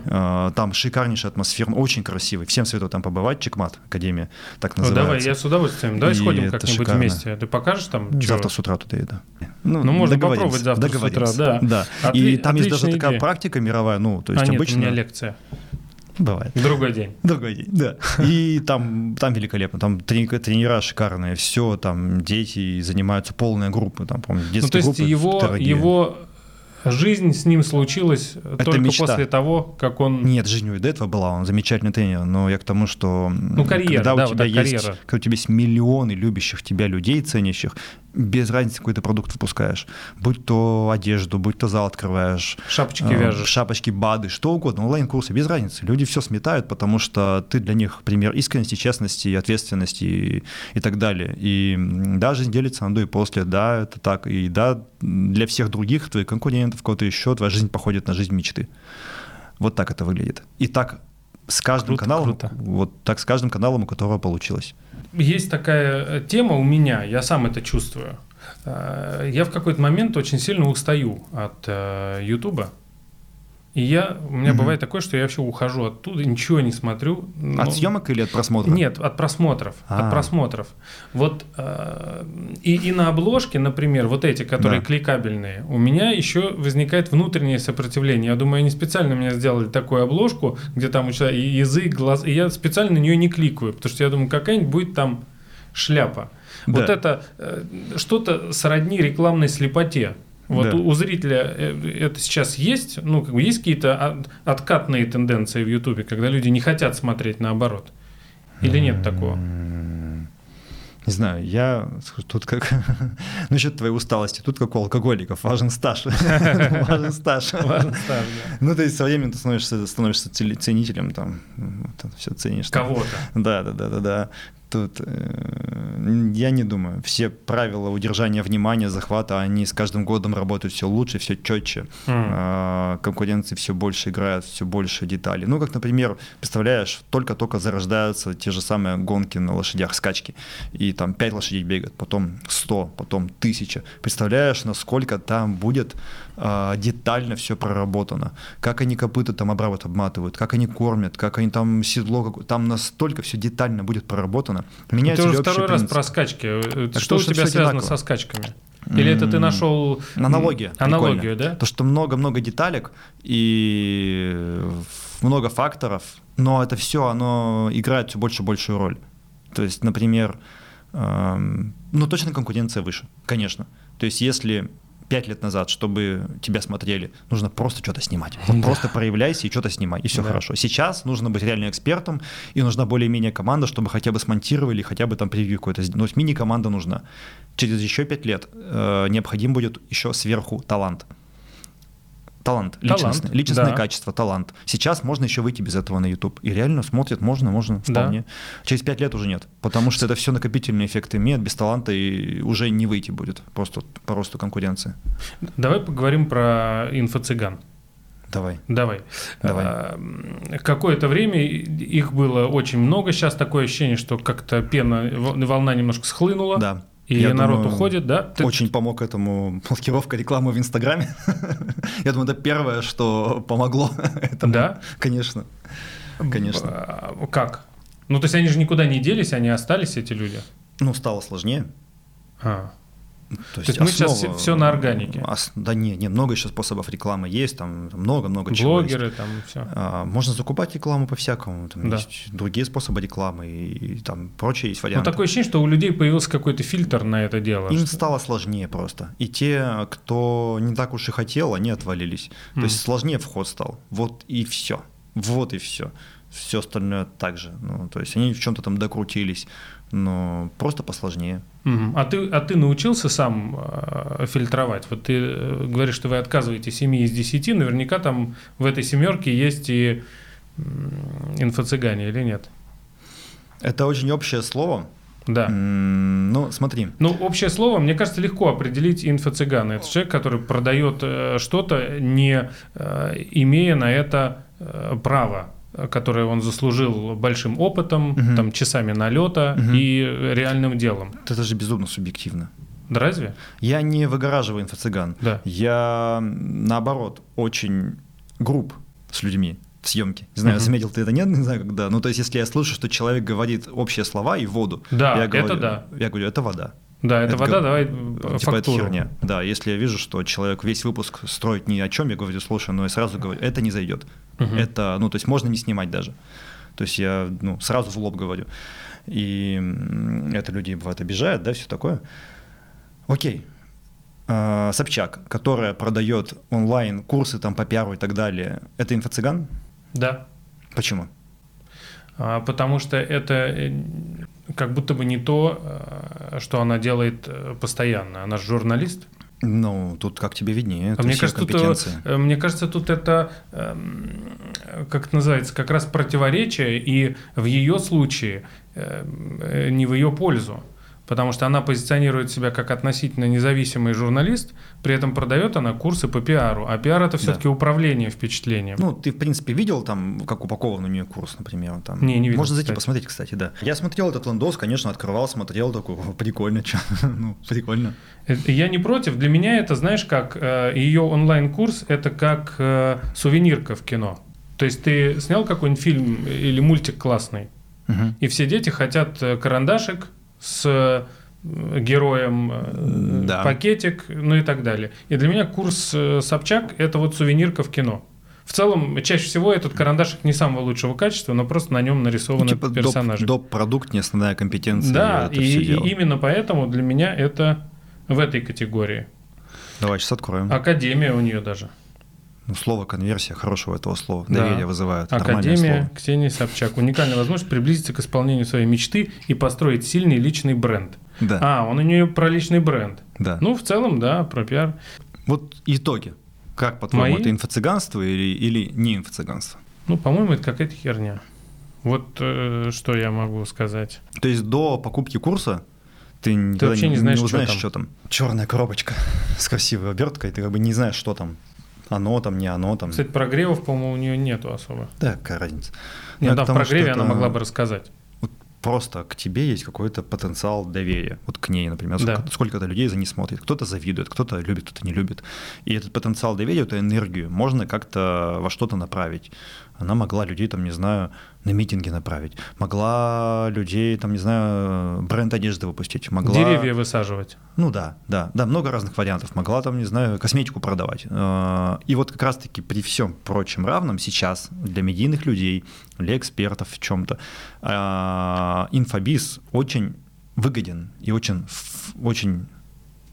А, Там шикарнейшая атмосфера, очень красивый. Всем советую там побывать. Чекмат, Академия, так Ну, называется. давай, я с удовольствием. Давай И сходим как-нибудь шикарно. вместе. Ты покажешь там? чё? Завтра с утра туда еду. Ну, можно договоримся, попробовать завтра с утра, да. да. Отли- И там есть даже такая идея. практика мировая, ну, то есть а нет, обычно... у меня лекция. Бывает. Другой день. Другой день, да. И там, там великолепно, там трени- тренера шикарные, все, там дети занимаются, полная группа, там, помню, детские Ну, то есть группы его, дорогие. его жизнь с ним случилась только мечта. после того, как он... Нет, жизнь у до этого была, он замечательный тренер, но я к тому, что Ну, карьера, когда да, у вот тебя так, есть, карьера. когда у тебя есть миллионы любящих тебя людей, ценящих, без разницы какой ты продукт выпускаешь, будь то одежду, будь то зал открываешь, Шапочки э, вяжешь. шапочки, бады, что угодно, онлайн-курсы, без разницы. Люди все сметают, потому что ты для них пример искренности, честности, ответственности и, и так далее. И да, жизнь делится на до и после, да, это так. И да, для всех других, твоих конкурентов, кого-то еще, твоя жизнь походит на жизнь мечты. Вот так это выглядит. И так с каждым Круто, каналом, круто. вот так с каждым каналом, у которого получилось. Есть такая э, тема у меня, я сам это чувствую. Э, Я в какой-то момент очень сильно устаю от э, Ютуба. И я, у меня Мгм. бывает такое, что я вообще ухожу оттуда, ничего не смотрю. От но- съемок или от просмотра? Нет, от просмотров. А. От просмотров. Вот э, и, и на обложке, например, вот эти, которые Да. кликабельные, у меня еще возникает внутреннее сопротивление. Я думаю, они специально мне сделали такую обложку, где там у человека язык, глаз, и я специально на нее не кликаю, потому что я думаю, какая-нибудь будет там шляпа. Вот Да. это э, что-то сродни рекламной слепоте. Вот Да. у, у зрителя э, это сейчас есть, ну, как бы есть какие-то от- откатные тенденции в Ютубе, когда люди не хотят смотреть наоборот. Или нет такого? Не знаю, я тут как насчет твоей усталости, тут как у алкоголиков, важен стаж. Важен стаж. Важно стаж. Ну, то есть со временем ты становишься, ценителем, там, все ценишь. Кого-то. Да, да, да, да, да. Тут э, я не думаю. Все правила удержания внимания, захвата, они с каждым годом работают все лучше, все четче. М. А, конкуренции все больше играют, все больше деталей. Ну, как, например, представляешь, только-только зарождаются те же самые гонки на лошадях, скачки, и там 5 лошадей бегают, потом 100, потом 1000. Представляешь, насколько там будет а, детально все проработано, как они копыта там обработ обматывают, как они кормят, как они там седло, там настолько все детально будет проработано. Меня Ты уже второй раз принцип. про скачки. Э, Так Что у тебя связано одинаково. со скачками? Или это ты нашел Аналогия. Аналогию, да? То, что много-много деталек и много факторов, но это все, оно играет все больше и большую роль. То есть, например, эм, ну точно конкуренция выше, конечно. То есть, если пять лет назад, чтобы тебя смотрели, нужно просто что-то снимать. Вот Да. Просто проявляйся и что-то снимай, и все Да. хорошо. Сейчас нужно быть реально экспертом, и нужна более-менее команда, чтобы хотя бы смонтировали, хотя бы там превью какой-то. Ну, мини-команда нужна. Через еще пять лет э, необходим будет еще сверху талант. Талант, Талант, личностное, личностное да. качество, талант. Сейчас можно еще выйти без этого на YouTube. И реально смотрят, можно, можно, Да. вполне. Через пять лет уже нет. Потому что это все накопительный эффект имеет, без таланта и уже не выйти будет. Просто по росту конкуренции. Давай поговорим про инфо-цыган. Давай. Давай. Давай. А, Какое-то время их было очень много. Сейчас такое ощущение, что как-то пена, волна немножко схлынула. Да. И Я народ думаю, уходит, да? Ты- Очень помог этому блокировка рекламы в Инстаграме. Я думаю, это первое, что помогло этому. Да? Конечно. Конечно. А, Как? Ну, то есть они же никуда не делись, они остались, эти люди. Ну, стало сложнее. А. То есть мы сейчас всё- всё на органике. ос- Да не, не, много еще способов рекламы есть, там много-много чего есть. Блогеры там все. А, Можно закупать рекламу по-всякому, там Да. есть другие способы рекламы и, и там прочие есть Ну, варианты. такое ощущение, что у людей появился какой-то фильтр на это дело. Им что- стало сложнее просто. И те, кто не так уж и хотел, они отвалились. То Мгм. есть сложнее вход стал. Вот и все. Вот и все. Все остальное так же. Ну, то есть они в чем-то там докрутились, но просто посложнее. А ты, а ты научился сам э, фильтровать? Вот ты э, говоришь, что вы отказываете 7 из 10, наверняка там в этой семерке есть и инфо-цыгане или нет? Это очень общее слово. Да. Ну, смотри. Ну, общее слово, мне кажется, легко определить инфо-цыгана. Это человек, который продает э, что-то, не э, имея на это э, которое он заслужил большим опытом, Мгм. там, часами налета Мгм. и реальным делом. Это же безумно субъективно. Да разве? Я не выгораживаю инфо-цыган. Да. Я, наоборот, очень груб с людьми в съемке. Не знаю, Мгм. заметил ты это нет, не знаю, когда. Ну, то есть, если я слышу, что человек говорит общие слова и воду, Да, я это говорю, да. Я говорю, это вода. Да, это, Это вода, давай э, Типа это фактуру. херня. Да, если я вижу, что человек весь выпуск строит ни о чем, я говорю, слушай, ну я сразу говорю, это не зайдет. Мгм. Это, ну, то есть можно не снимать даже. То есть я, ну, сразу в лоб говорю. И это людей бывает обижает, да, все такое. Окей. А, Собчак, которая продает онлайн курсы там по пиару и так далее, это инфо-цыган? Да. Почему? А, Потому что это э, как будто бы не то, э, что она делает э, постоянно. Она же журналист. Ну, тут как тебе виднее, А мне кажется, тут, э, мне кажется, тут это, эм, как это называется, как раз противоречие, и в ее случае не в ее пользу. Потому что она позиционирует себя как относительно независимый журналист, при этом продает она курсы по пиару, а пиар это все-таки Да. управление впечатлением. Ну, ты, в принципе, видел там, как упакован у нее курс, например? Там. Не, не видел, Можно зайти кстати. посмотреть, кстати, да. Я смотрел этот лендос, конечно, открывал, смотрел, такой, «О, прикольно, чё». ну, прикольно. Э, Я не против. Для меня это, знаешь, как э, ее онлайн-курс, это как э, сувенирка в кино. То есть ты снял какой-нибудь фильм или мультик классный, Мгм. и все дети хотят карандашик с э, героем, э, Да. пакетик, ну и так далее. И для меня курс э, Собчак – это вот сувенирка в кино. В целом, чаще всего этот карандашик не самого лучшего качества, но просто на нем Ну, нарисованы типа доп, персонажи. доп-продукт, не основная компетенция. да, и, и именно поэтому для меня это в этой категории. Давай сейчас откроем. Академия у нее даже. Ну, слово конверсия хорошего этого слова. Да. Доверие вызывает. Академия слово. Ксении Собчак. Уникальная возможность приблизиться к исполнению своей мечты и построить сильный личный бренд. Да, А, он у нее про личный бренд. да. Ну, в целом, да, про пиар. Вот итоги. Как, по-твоему, Мои? это инфо-цыганство или, или не инфо-цыганство? Ну, по-моему, это какая-то херня. Вот э, что я могу сказать. То есть до покупки курса ты, никогда вообще не знаешь, что узнаешь, там. что там. Черная коробочка с красивой оберткой, ты как бы не знаешь, что там. Оно там, не оно там. Кстати, прогревов, по-моему, у нее нету особо. Да, какая разница. Нет, Я да, в прогреве она могла бы рассказать. Просто к тебе есть какой-то потенциал доверия. Вот к ней, например. Да. Сколько- Сколько-то людей за ней смотрит. Кто-то завидует, кто-то любит, кто-то не любит. И этот потенциал доверия, эту энергию можно как-то во что-то направить. Она могла людей, там, не знаю, на митинги направить. Могла людей, там, не знаю, бренд одежды выпустить. Могла... Деревья высаживать. Ну да, да, да, много разных вариантов. Могла там, не знаю, косметику продавать. Э, И вот как раз-таки при всем прочем равном сейчас для медийных людей, для экспертов в чем-то, инфобиз очень выгоден и очень, очень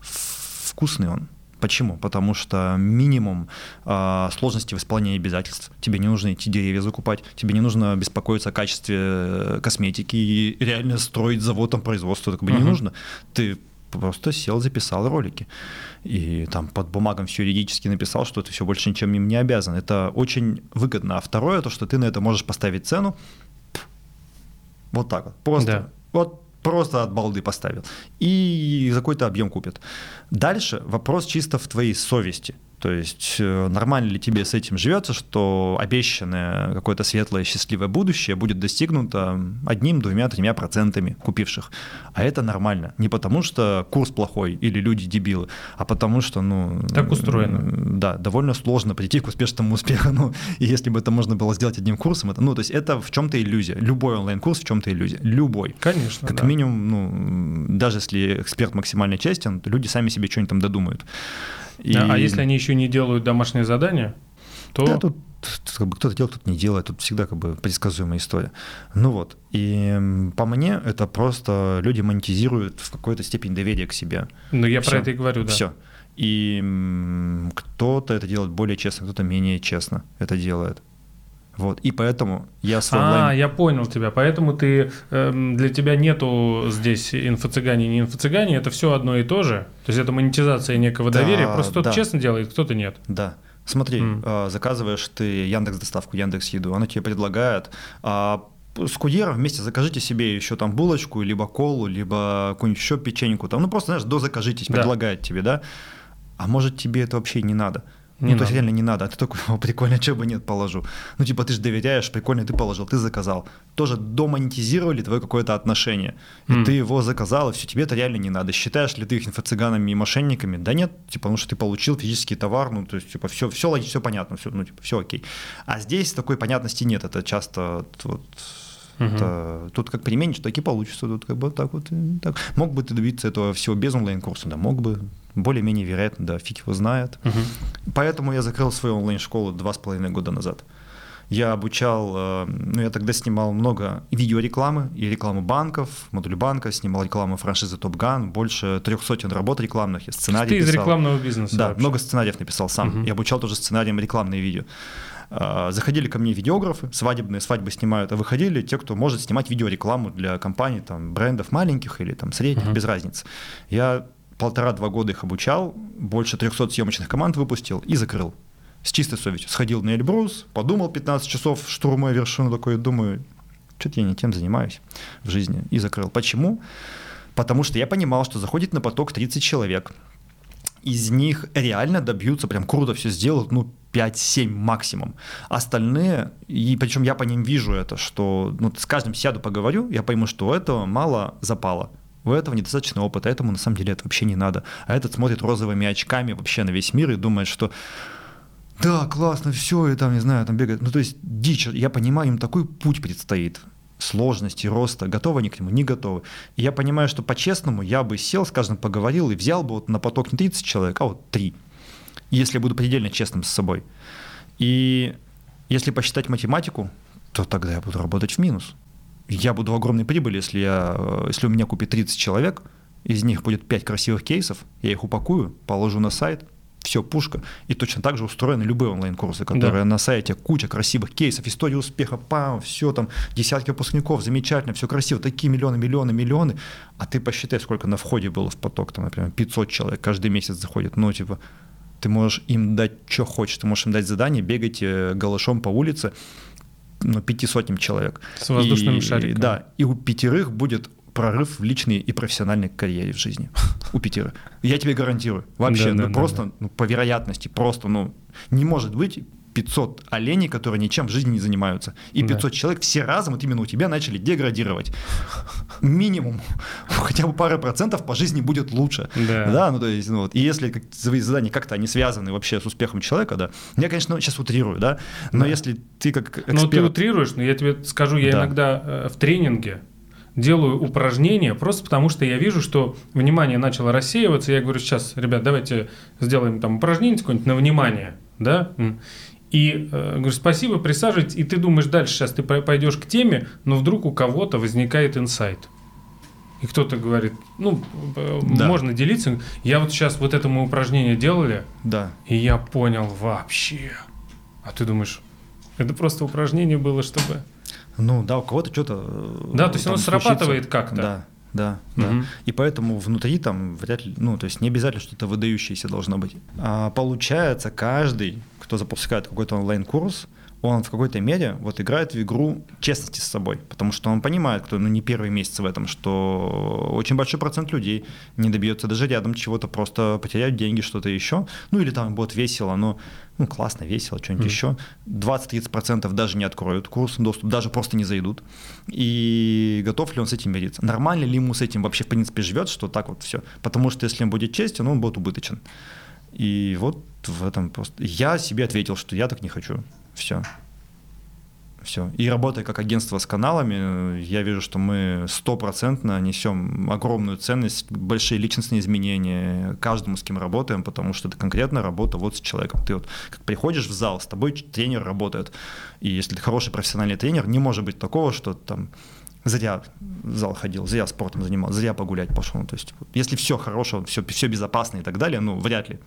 вкусный он. Почему? Потому что минимум э, сложности в исполнении обязательств. Тебе не нужно идти деревья закупать, тебе не нужно беспокоиться о качестве э, косметики и реально строить завод там производства. Это как бы не Мгм. нужно. Ты просто сел, записал ролики. И там под бумагом все юридически написал, что ты все больше ничем им не обязан. Это очень выгодно. А второе, то, что ты на это можешь поставить цену. Вот так вот. Просто. Да. Вот просто от балды поставил. И за какой-то объем купят. Дальше вопрос чисто в твоей совести. То есть э, нормально ли тебе с этим живется, что обещанное какое-то светлое, счастливое будущее будет достигнуто одним, двумя, тремя процентами купивших. А это нормально. Не потому, что курс плохой или люди дебилы, а потому что, ну... Так устроено. Да, довольно сложно прийти к успешному успеху. Ну, и если бы это можно было сделать одним курсом, это, ну, то есть это в чем-то иллюзия. Любой онлайн-курс в чем-то иллюзия. Любой. Конечно, Как да. минимум, ну, даже если эксперт максимально честен, то люди сами себе что-нибудь там додумают. И- А а если они еще не делают домашнее задание, то Да, тут, как бы кто-то делает, кто-то не делает, тут всегда как бы предсказуемая история. Ну вот, и по мне это просто люди монетизируют в какой-то степени доверие к себе. ну, я Всё. про это и говорю, да. Все. И кто-то это делает более честно, кто-то менее честно это делает. Вот, и поэтому я свой А, онлайн... я понял тебя. Поэтому ты эм, для тебя нету здесь инфо-цыгане, не инфо-цыгане, это все одно и то же. То есть это монетизация некого Да, доверия. Просто кто-то да. честно делает, кто-то нет. Да. Смотри, М. э, заказываешь ты Яндекс доставку, Яндекс еду, оно тебе предлагает а, с курьером вместе закажите себе еще там булочку, либо колу, либо какую-нибудь еще печеньку, там, ну просто, знаешь, дозакажитесь, Да. предлагает тебе, да? А может тебе это вообще не надо? Не ну, то есть надо. реально не надо. А ты такой, о, прикольно, что бы нет, положу. Ну, типа, ты же доверяешь, прикольно, ты положил, ты заказал. Тоже домонетизировали твое какое-то отношение. И М. ты его заказал, и все, тебе это реально не надо. Считаешь ли ты их инфо-цыганами и мошенниками? Да нет, типа, потому что ты получил физический товар, ну, то есть, типа, все, все логично, все понятно, все, ну, типа, все окей. А здесь такой понятности нет, это часто вот, Мгм. это- тут как применишь, так и получится, тут как бы так вот. так. Мог бы ты добиться этого всего без онлайн-курса? Да, мог бы. Более-менее вероятно, да, фиг его знает. Мгм. Поэтому я закрыл свою онлайн-школу два с половиной года назад. Я обучал, э, ну я тогда снимал много видеорекламы и рекламу банков, модуль банка, снимал рекламу франшизы Top Gun, больше трех сотен работ рекламных, сценарий Ты из писал. рекламного бизнеса. Да, вообще. много сценариев написал сам. Мгм. Я обучал тоже сценариям рекламные видео. А, Заходили ко мне видеографы, свадебные свадьбы снимают, а выходили те, кто может снимать видеорекламу для компаний, там, брендов маленьких или там средних, Мгм. без разницы. Я полтора-два года их обучал, больше 300 съемочных команд выпустил и закрыл. С чистой совестью. Сходил на Эльбрус, подумал 15 часов, штурмуя вершину такой, думаю, что-то я не тем занимаюсь в жизни. И закрыл. Почему? Потому что я понимал, что заходит на поток 30 человек, из них реально добьются, прям круто все сделают, ну, 5-7 максимум. Остальные, и причем я по ним вижу это, что ну, с каждым сяду поговорю, я пойму, что у этого мало запало. У этого недостаточно опыта, этому на самом деле это вообще не надо. А этот смотрит розовыми очками вообще на весь мир и думает, что да, классно, все, и там, не знаю, там бегает. Ну, то есть дичь, я понимаю, им такой путь предстоит сложности, роста, готовы они к нему, не готовы. И я понимаю, что по-честному я бы сел, с каждым поговорил и взял бы вот на поток не 30 человек, а вот 3. Если я буду предельно честным с собой. И если посчитать математику, то тогда я буду работать в минус. Я буду в огромной прибыли, если, я, если у меня купит 30 человек, из них будет 5 красивых кейсов, я их упакую, положу на сайт, все, пушка. И точно так же устроены любые онлайн-курсы, которые да. на сайте куча красивых кейсов, история успеха, пам, все там, десятки выпускников, замечательно, все красиво, такие миллионы, миллионы, миллионы. А ты посчитай, сколько на входе было в поток, там, например, 500 человек каждый месяц заходит, ну, типа, ты можешь им дать, что хочешь, ты можешь им дать задание, бегать э, голышом по улице, ну, пяти сотням человек. С воздушным и, шариком. Да, и у пятерых будет прорыв в личной и профессиональной карьере в жизни. У пятерых. Я тебе гарантирую. Вообще, да, ну, да, просто да. Ну, по вероятности, просто, ну, не может быть 500 оленей, которые ничем в жизни не занимаются. И 500 да. человек все разом вот именно у тебя начали деградировать. Минимум. Хотя бы пара процентов по жизни будет лучше. Да. да ну, то есть, ну, вот. И если как, свои задания как-то они связаны вообще с успехом человека, да, я, конечно, сейчас утрирую, да, но да. если ты как эксперт... Ну, ты утрируешь, но я тебе скажу, я да. иногда э, в тренинге делаю упражнения просто потому, что я вижу, что внимание начало рассеиваться. Я говорю, сейчас, ребят, давайте сделаем там упражнение какое-нибудь на внимание, да, и э, говорю, спасибо, присаживайтесь, и ты думаешь дальше, сейчас ты пойдешь к теме, но вдруг у кого-то возникает инсайт. И кто-то говорит, ну, да. можно делиться. Я вот сейчас вот это мы упражнение делали, да. и я понял вообще. А ты думаешь, это просто упражнение было, чтобы... Ну да, у кого-то что-то. Э, да, то есть оно срабатывает как-то. Да, да, угу. да. И поэтому внутри там вряд ли, ну, то есть не обязательно что-то выдающееся должно быть. А получается, каждый, кто запускает какой-то онлайн-курс, он в какой-то мере вот играет в игру честности с собой, потому что он понимает, кто ну, не первый месяц в этом, что очень большой процент людей не добьется даже рядом чего-то, просто потеряют деньги, что-то еще, ну или там будет весело, но ну классно, весело, что-нибудь mm. еще. 20-30% даже не откроют курс, доступ, даже просто не зайдут. И готов ли он с этим мириться? Нормально ли ему с этим вообще в принципе живет, что так вот все? Потому что если он будет честен, он будет убыточен. И вот в этом просто... Я себе ответил, что я так не хочу. Все. Все. И работая как агентство с каналами, я вижу, что мы стопроцентно несем огромную ценность, большие личностные изменения каждому, с кем работаем, потому что это конкретно работа вот с человеком. Ты вот как приходишь в зал, с тобой тренер работает. И если ты хороший профессиональный тренер, не может быть такого, что там зря в зал ходил, зря спортом занимался, зря погулять пошел. То есть, если все хорошо, все, все безопасно и так далее, ну, вряд ли.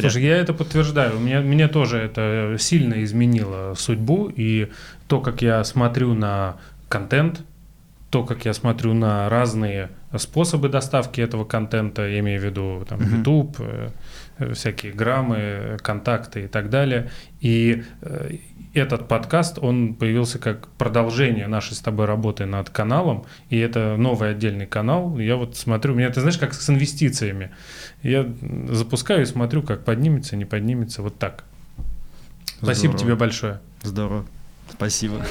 Слушай, я это подтверждаю. У меня, меня тоже это сильно изменило судьбу. И то, как я смотрю на контент, то, как я смотрю на разные способы доставки этого контента, я имею в виду там, uh-huh. YouTube, э, всякие граммы, контакты и так далее. И э, этот подкаст, он появился как продолжение нашей с тобой работы над каналом, и это новый отдельный канал. Я вот смотрю, у меня, ты знаешь, как с инвестициями. Я запускаю и смотрю, как поднимется, не поднимется, вот так. Здорово. Спасибо тебе большое. Здорово. Спасибо.